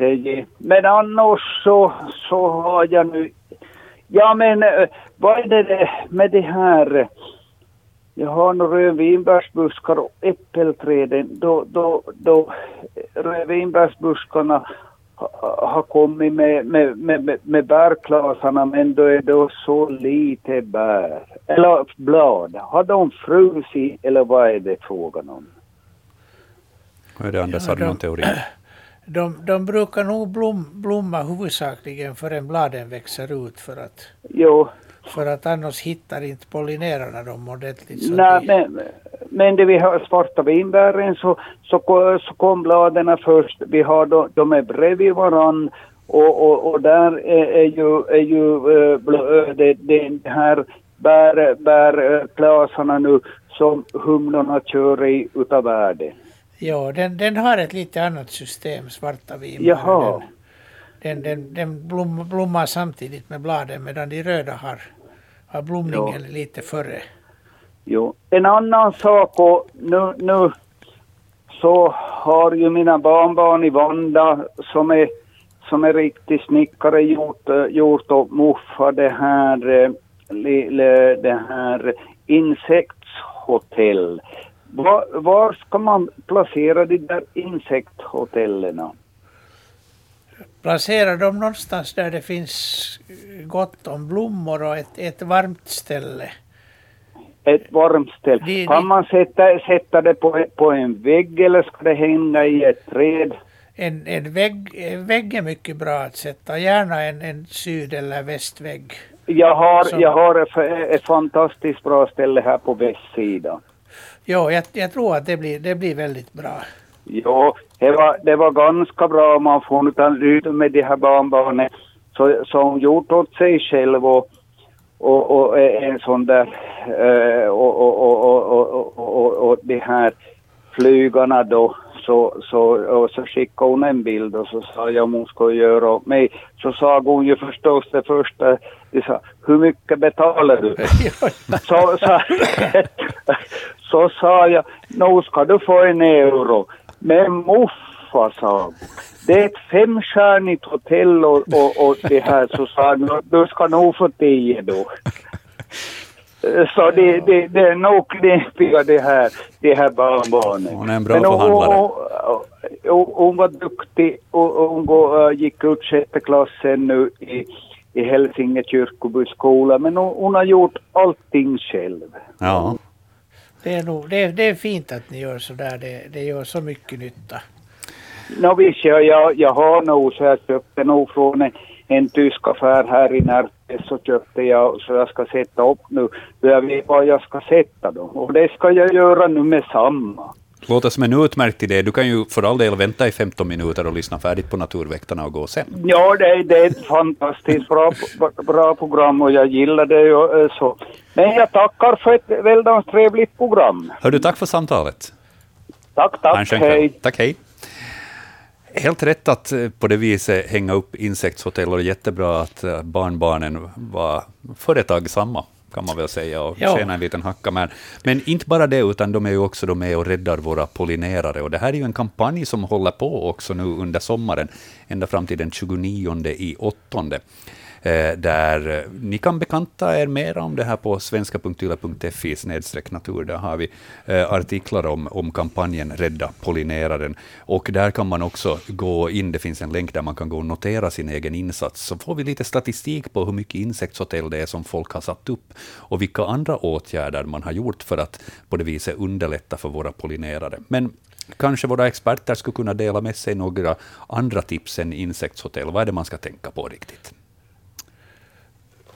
he, Men annars så, så har jag nu, ja men eh, vad är det med det här, jag har några rödvinbärsbuskar och äppelträden, då, då, då eh, rödvinbärsbuskarna har kommit med, med, med, med bärklasarna men då är det så lite bär. Eller blad. Har de frusit eller vad är det frågan om? Vad är det Anders, ja, har du någon teori? De, de brukar nog blom, blomma huvudsakligen förrän bladen växer ut för att, jo. för att annars hittar inte pollinerarna dem ordentligt. Så Nej, men, men det vi har svarta vinbären så, så, så kom bladen först. Vi har då, de är bredvid varann och, och, och där är, är ju, är ju äh, det, det här bär, bärklasarna nu som humlorna kör i utav världen. Ja, den, den har ett lite annat system, svarta. Jaha. Den, den, den blom, blommar samtidigt med bladen medan de röda har, har blomningen ja. lite före. Jo, en annan sak och nu, nu så har ju mina barnbarn i Vanda som är, som är riktig snickare gjort, gjort och muffa det här, eh, det här insektshotell. Var, var ska man placera de där insekthotellen? Placera dem någonstans där det finns gott om blommor och ett, ett varmt ställe ett varmt ställe. Det, kan man sätta, sätta det på, på en vägg eller ska det hänga i ett träd? En, en, vägg, en vägg är mycket bra att sätta, gärna en, en syd eller västvägg. Jag har, Så. jag har ett, ett fantastiskt bra ställe här på västsidan. Jo, jag, jag tror att det blir, det blir väldigt bra. Jo, det var, det var ganska bra om man får ut med de här barnbarnen så, som gjort åt sig själv och och, och en sån där och, och, och, och, och, och de här flygarna då så, så, och så skickade hon en bild och så sa jag om hon skulle göra åt mig. Så sa hon ju förstås det första, de sa, hur mycket betalar du? så, så, så sa jag, nu ska du få en euro. Men muffa sa. Det är ett femstjärnigt hotell och, och, och det här så sa han, du ska nog få tio då. Så det, det, det är nog knepiga det här, det här barnbarnet. Hon är en bra Men förhandlare. Hon, hon, var duktig och hon går, gick ut sjätte klassen nu i, i Hälsinge kyrkoby skola. Men hon, hon, har gjort allting själv. Ja. Det är, nog, det, det är fint att ni gör så där. Det, det gör så mycket nytta. No, visst, jag, jag, jag har nog så jag köpte nog från en, en tysk affär här i Närpes så köpte jag så jag ska sätta upp nu. Jag vet vad jag ska sätta dem och det ska jag göra nu med samma. Låter som en utmärkt idé. Du kan ju för all del vänta i 15 minuter och lyssna färdigt på Naturväktarna och gå sen. Ja, det, det är ett fantastiskt bra, bra program och jag gillar det ju eh, så. Men jag tackar för ett väldans trevligt program. Hör du, tack för samtalet. Tack, tack. Hej. Tack, hej. Helt rätt att eh, på det viset hänga upp insektshotell och är jättebra att eh, barnbarnen var företagsamma kan man väl säga, och ja. tjäna en liten hacka. Men, men inte bara det, utan de är ju också med och räddar våra pollinerare. Och det här är ju en kampanj som håller på också nu under sommaren, ända fram till den 29 i åttonde. Eh, där eh, ni kan bekanta er mer om det här på svenska.yle.fi natur. Där har vi eh, artiklar om, om kampanjen Rädda pollineraren. Och där kan man också gå in, det finns en länk där man kan gå och notera sin egen insats. Så får vi lite statistik på hur mycket insektshotell det är som folk har satt upp och vilka andra åtgärder man har gjort för att på det viset underlätta för våra pollinerare. Men kanske våra experter skulle kunna dela med sig några andra tips än insektshotell. Vad är det man ska tänka på riktigt?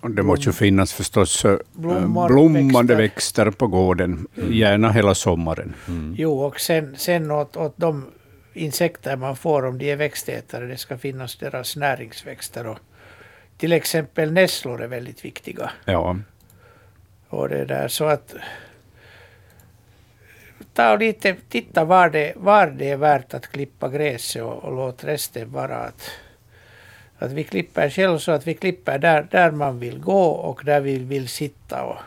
Det måste ju finnas förstås eh, Blommor, blommande växter. växter. på gården, mm. gärna hela sommaren. Mm. Jo, och sen, sen åt, åt de insekter man får, om de är växtätare, det ska finnas deras näringsväxter. Och till exempel nässlor är väldigt viktiga. Ja. Och det där, så att ta och lite, titta var det, var det är värt att klippa gräset och, och låt resten vara. Att, att vi klipper själv så att vi klipper där, där man vill gå och där vi vill sitta och,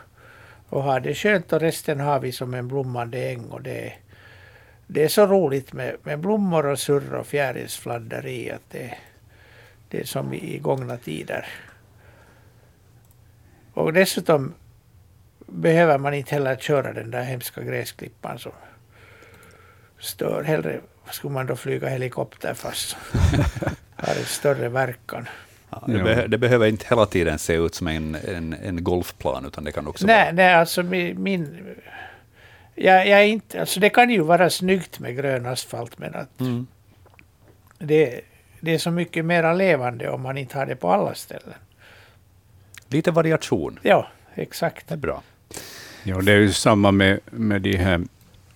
och ha det skönt och resten har vi som en blommande äng och det, det är så roligt med, med blommor och surr och fjärilsfladderi att det, det är som i gångna tider. Och dessutom behöver man inte heller köra den där hemska gräsklippan som stör. Hellre skulle man då flyga helikopter fast har en större verkan. Ja, det, be det, behöver inte hela tiden se ut som en, en, en golfplan, utan det kan också nej, vara... Nej, alltså min... min jag, jag inte, alltså det kan ju vara snyggt med grön asfalt, men att mm. det, det är så mycket mer levande om man inte har det på alla ställen. Lite variation. Ja, exakt. Det är bra. Ja, det är ju samma med, med de här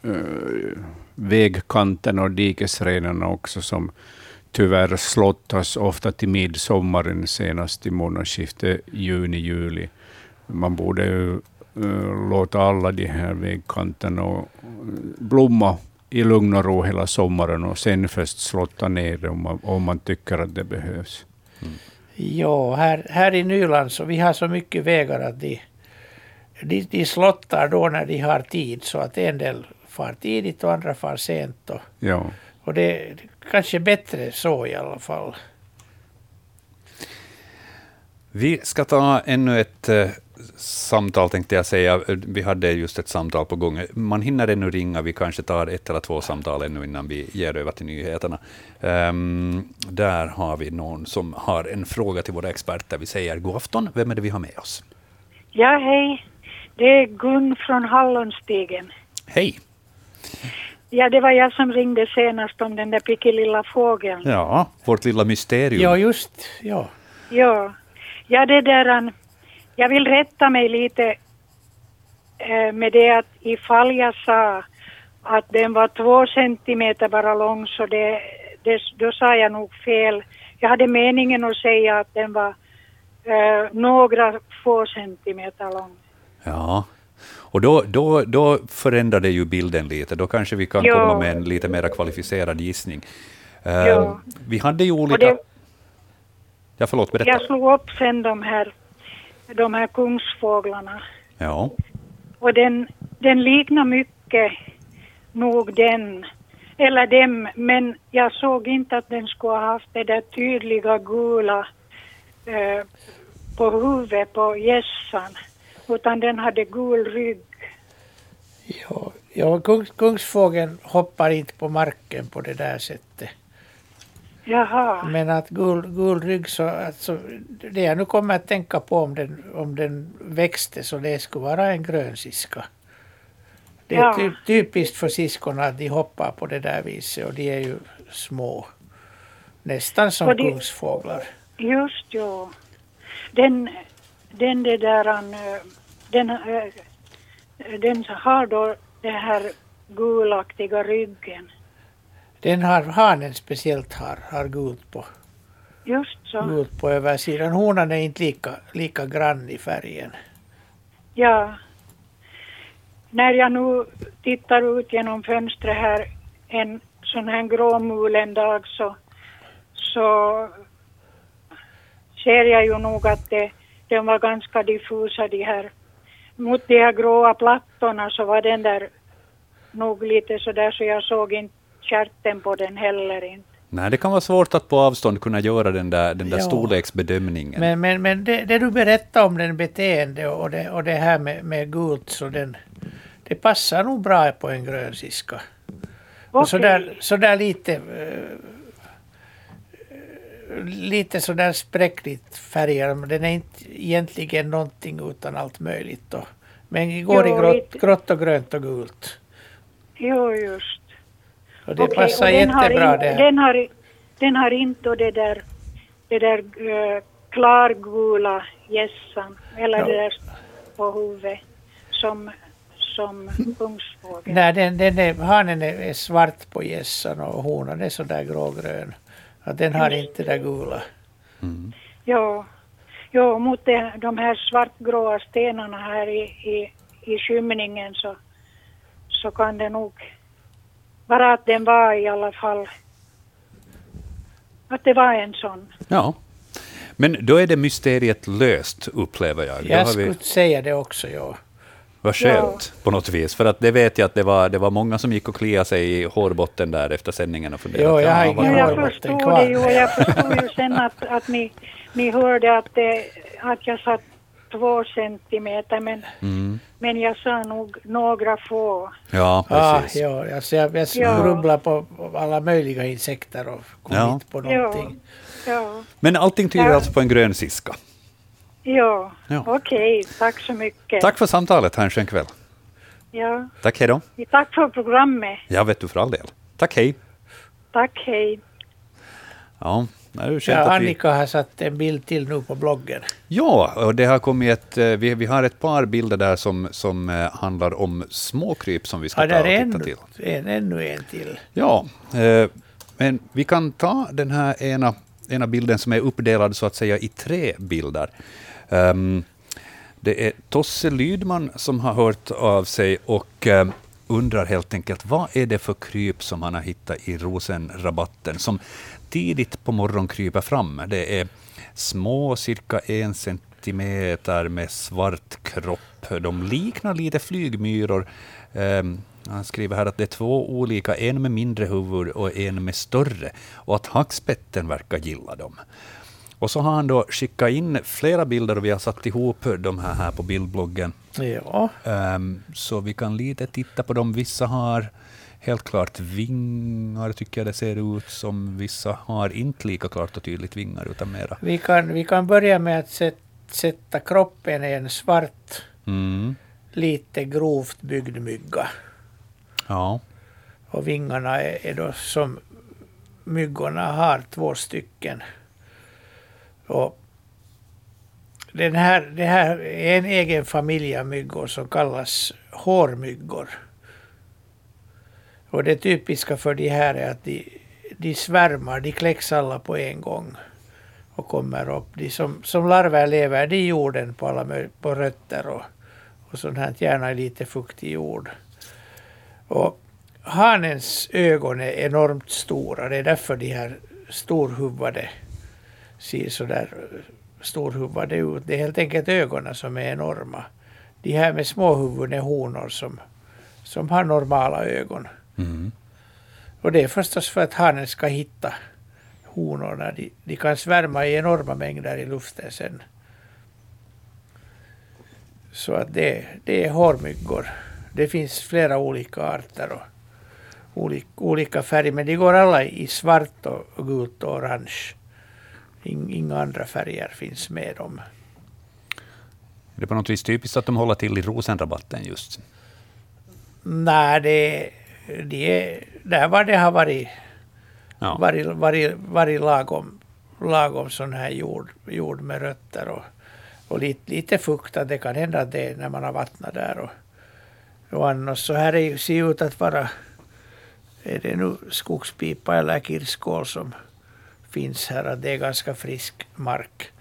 uh, vägkanterna och dikesrenarna också, som tyvärr slottas ofta till midsommaren, senast i månadsskiftet juni-juli. Man borde ju uh, låta alla de här vägkanterna eh, blomma i lugn och ro hela sommaren och sen först slotta ner det om man, om man tycker att det behövs. Mm. Ja, här, här i Nyland så vi har så mycket vägar att de, de, de slottar då när de har tid så att en del far tidigt och andra far sent. Och, ja. och det är kanske bättre så i alla fall. Vi ska ta ännu ett uh, samtal, tänkte jag säga. Vi hade just ett samtal på gång. Man hinner ännu ringa. Vi kanske tar ett eller två samtal ännu innan vi ger över till nyheterna. Um, där har vi någon som har en fråga till våra experter. Vi säger god afton. Vem är det vi har med oss? Ja, hej. Det är Gun från Hallonstigen. Hej. Ja, det var jag som ringde senast om den där pickelilla fågeln. Ja, vårt lilla mysterium. Ja, just ja. Ja, ja det där, jag vill rätta mig lite eh, med det att ifall jag sa att den var två centimeter bara lång så det, det, då sa jag nog fel. Jag hade meningen att säga att den var eh, några få centimeter lång. Ja, och då, då, då förändrar det ju bilden lite. Då kanske vi kan ja. komma med en lite mer kvalificerad gissning. Uh. Vi hade ju olika... Det, ja, förlåt, berätta. Jag slog upp sen de här, de här kungsfåglarna. Ja. Och den, den liknar mycket nog den, eller dem, men jag såg inte att den skulle ha haft det där tydliga gula eh, på huvudet på gässan utan den hade gul rygg. Ja, ja kungs, kungsfågeln hoppar inte på marken på det där sättet. Jaha. Men att gul, gul rygg så, alltså, det jag nu kommer att tänka på om den, om den växte så det skulle vara en grönsiska. Det är ja. typ, typiskt för siskorna att de hoppar på det där viset och de är ju små. Nästan som de, kungsfåglar. Just ja. Den, den det där, den, eh, den har då den här gulaktiga ryggen. Den har hanen speciellt har, har gult på. Just så. Gult på översidan. Honan är inte lika, lika grann i färgen. Ja. När jag nu tittar ut genom fönstret här en sån här gråmulen dag så, så ser jag ju nog att det de var ganska diffusa de här. Mot de här gråa plattorna så var den där nog lite sådär så jag såg inte kärten på den heller inte. Nej, det kan vara svårt att på avstånd kunna göra den där, den där ja. storleksbedömningen. Men, men, men det, det, du berättade om den beteende och det, och det här med, med gult, så den, det passar nog bra på en grönsiska. Okay. Och sådär, sådär lite uh, lite sådär spräckligt färgad. Den är inte egentligen någonting utan allt möjligt. Då. Men går jo, i grått, grått och grönt och gult. Jo, just. Och det okay, passar och jättebra har, det. Den har, den har inte det där, det där uh, klargula gässan, eller ja. det där på huvudet, som, som kungsfågeln. Nej, den, den är, hanen är svart på gässan och honan är sådär grågrön. Att den har inte det gula. Mm. Ja, ja, mot det, de här svartgråa stenarna här i, i, i skymningen så, så kan det nog vara att den var i alla fall att det var en sån. Ja. Men då är det mysteriet löst, upplever jag. Jag skulle vi... säga det också, ja. Vad skönt ja. på något vis, för att det vet jag att det var, det var många som gick och kliade sig i hårbotten där efter sändningen och funderade. Jo, jag har ingen ja, det ju och jag förstod ju sen att, att ni, ni hörde att, det, att jag satt två centimeter, men, mm. men jag sa nog några få. Ja, precis. Ah, ja, alltså jag, jag grubblar på alla möjliga insekter och kom ja. inte på någonting. Ja. ja. Men allting tyder ja. alltså på en grön siska? Ja, ja. okej. Okay. Tack så mycket. Tack för samtalet. Ha en skön kväll. Ja. Tack, hej då. Tack för programmet. Ja, vet du för all del. Tack, hej. Tack, hej. Ja, Ja, Annika har satt en bild till nu på bloggen. Ja, och det har kommit ett, eh, vi, vi har ett par bilder där som, som eh, handlar om småkryp som vi ska ja, ta och titta ännu, till. En, ännu en till. Ja, eh, men vi kan ta den här ena, ena bilden som är uppdelad så att säga i tre bilder. Um, det är Tosse Lydman som har hört av sig och um, undrar helt enkelt vad är det för kryp som han har hittat i rosenrabatten som tidigt på morgonen kryper fram. Det är små, cirka en centimeter med svart kropp. De liknar lite flygmyror. Um, han skriver här att det är två olika, en med mindre huvud och en med större, och att hackspetten verkar gilla dem. Och så har han då skickat in flera bilder och vi har satt ihop de här, här på bildbloggen. Ja. Um, så vi kan lite titta på dem. Vissa har helt klart vingar, tycker jag det ser ut som. Vissa har inte lika klart och tydligt vingar, utan mera... Vi kan, vi kan börja med att sätt, sätta kroppen i en svart, mm. lite grovt byggd mygga. Ja. Och vingarna är, är då som myggorna har, två stycken. Och den här, det här är en egen familj av myggor som kallas hårmyggor. Och det typiska för de här är att de, de svärmar, de kläcks alla på en gång och kommer upp. De som, som larver lever de i jorden på, alla, på rötter och, och sånt här, gärna i lite fuktig jord. Och hanens ögon är enormt stora, det är därför de här storhuvade ser så där storhuvade ut. Det är helt enkelt ögonen som är enorma. De här med små huvuden är honor som, som har normala ögon. Mm. Och det är förstås för att hanen ska hitta honorna. De, de kan svärma i enorma mängder i luften sen. Så att det, det är hårmyggor. Det finns flera olika arter och olika, olika färger, men de går alla i svart och gult och orange. Inga andra färger finns med dem. Är det på något vis typiskt att de håller till i rosenrabatten just? Nej, det, det är där var det har varit, ja. varit, varit, varit lagom, lagom sån här jord, jord med rötter och, och lite, lite fukt. Det kan hända att det är när man har vattnat där. Och, och annars så här är, ser ut att vara är det nu skogspipa eller kirskål som finns här, att det är ganska frisk mark.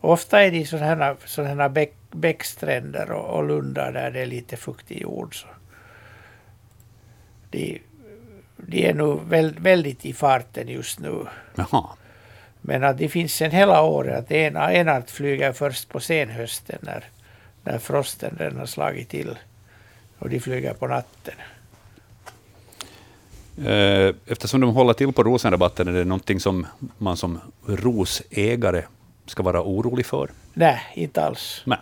Ofta är det sådana sådana bäck, bäckstränder och, och lundar där det är lite fuktig jord. Så de, de är nog väldigt i farten just nu. Jaha. Men att det finns en hela året, att en, en art flyger först på senhösten när, när frosten redan har slagit till. Och de flyger på natten. Eh, eftersom de håller till på rosenrabatten, är det någonting som man som rosägare ska vara orolig för? Nej, inte alls. Nej.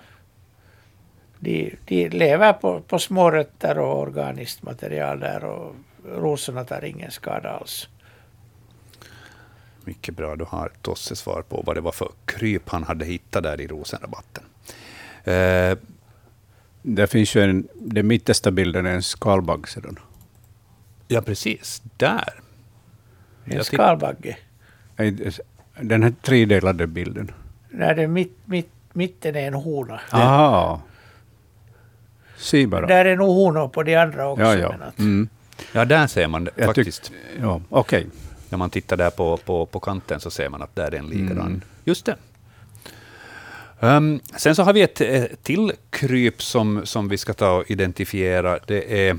De, de lever på, på små rötter och organiskt material där och rosorna tar ingen skada alls. Mycket bra, du har Tosse svar på vad det var för kryp han hade hittat där i rosenrabatten. Eh, det finns ju en, den mittersta bilden är en skalbagge. Ja, precis. Där. En skalbagge? Den här tredelade bilden. Nej, den mitt, mitt, mitten är en hona. Aha. Se bara. Där är nog honor på de andra också. Ja, ja. Mm. ja där ser man det faktiskt. Ja, okej. Okay. När man tittar där på, på, på kanten så ser man att där är en likadan. Mm. Just det. Um, sen så har vi ett, ett till kryp som, som vi ska ta och identifiera. Det är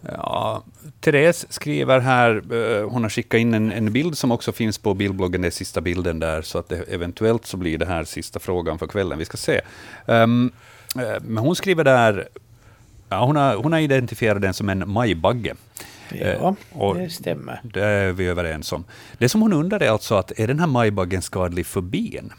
Ja, Therese skriver här, uh, hon har skickat in en, en, bild som också finns på bildbloggen, det är sista bilden där, så att det, eventuellt så blir det här sista frågan för kvällen. Vi ska se. Um, Eh, men hon skriver där, ja, hon, har, hon har identifierat den som en majbagge. Ja, och det stämmer. Det är vi överens om. Det som hon undrar är alltså att är den här majbaggen skadlig för bin?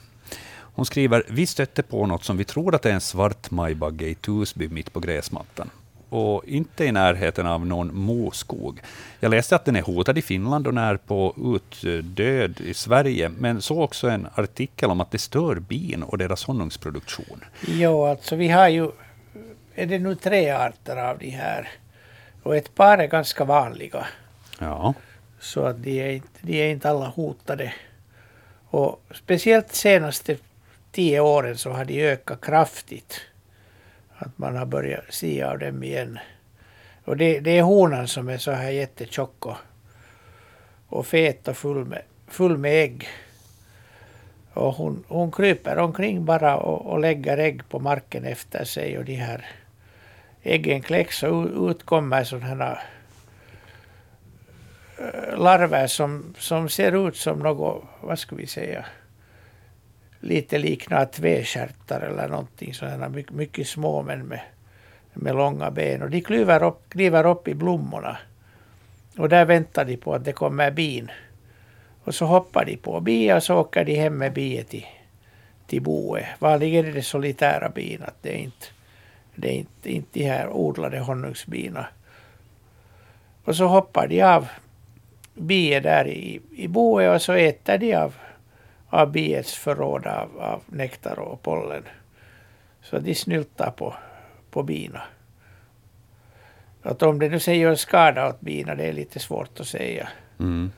Hon skriver, vi stötte på något som vi tror att är en svart majbagge i Tusby mitt på gräsmattan och inte i närheten av någon moskog. Jag läste att den är hotad i Finland och är på utdöd i Sverige, men så också en artikel om att det stör bin och deras honungsproduktion. Jo, alltså vi har ju, är det nu tre arter av de här, och ett par är ganska vanliga. Ja. Så att de är, inte, de är inte alla hotade. Och speciellt senaste tio åren så har de ökat kraftigt. Att man har börjat se av dem igen. Och det, det är honan som är så här jättetjock och, och fet och full med, full med ägg. Och hon, hon kryper omkring bara och, och lägger ägg på marken efter sig och de här äggen kläcks och ut kommer sådana eh, larver som, som ser ut som något, vad ska vi säga, lite liknar tvestjärtar eller någonting sådana mycket, mycket små men med, med långa ben. Och de kliver upp, kliver upp i blommorna. Och där väntar de på att det kommer bin. Och så hoppar de på bi och så åker de hem med biet till, till boet. Vanligen är det solitära bin, att det är inte, det är inte, inte de här odlade honungsbina. Och så hoppar de av biet där i, i boet och så äter de av av biets förråd av, av nektar och pollen. Så de snyltar på, på bina. Att om det nu sen gör skada åt bina, det är lite svårt att säga. Mm.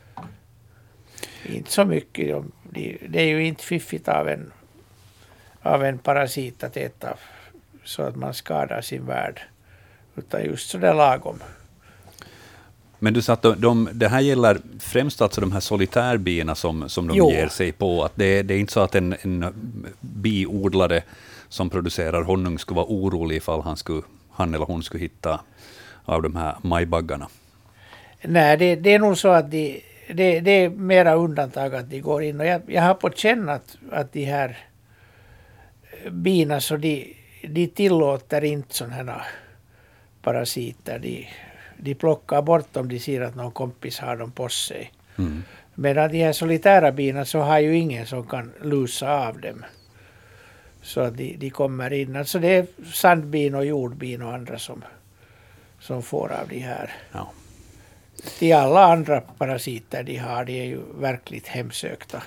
Inte så mycket. Det är ju inte fiffigt av en, av en parasit att äta så att man skadar sin värld. Utan just sådär lagom. Men du sa att de, de, det här gäller främst alltså de här solitärbina som, som de jo. ger sig på. Att det, det är inte så att en, en biodlare som producerar honung skulle vara orolig ifall han, skulle, han eller hon skulle hitta av de här majbaggarna. Nej, det, det är nog så att de, det, det är mera undantag att de går in. Och jag, jag har på känn att, att de här bina så de, de tillåter inte sådana här parasiter. De, de plockar bort om de ser att någon kompis har dem på sig. Mm. Medan de här solitära bina så har ju ingen som kan lusa av dem. Så att de, de kommer in. Alltså det är sandbin och jordbin och andra som, som får av de här. Ja. De alla andra parasiter de har, de är ju verkligt hemsökta.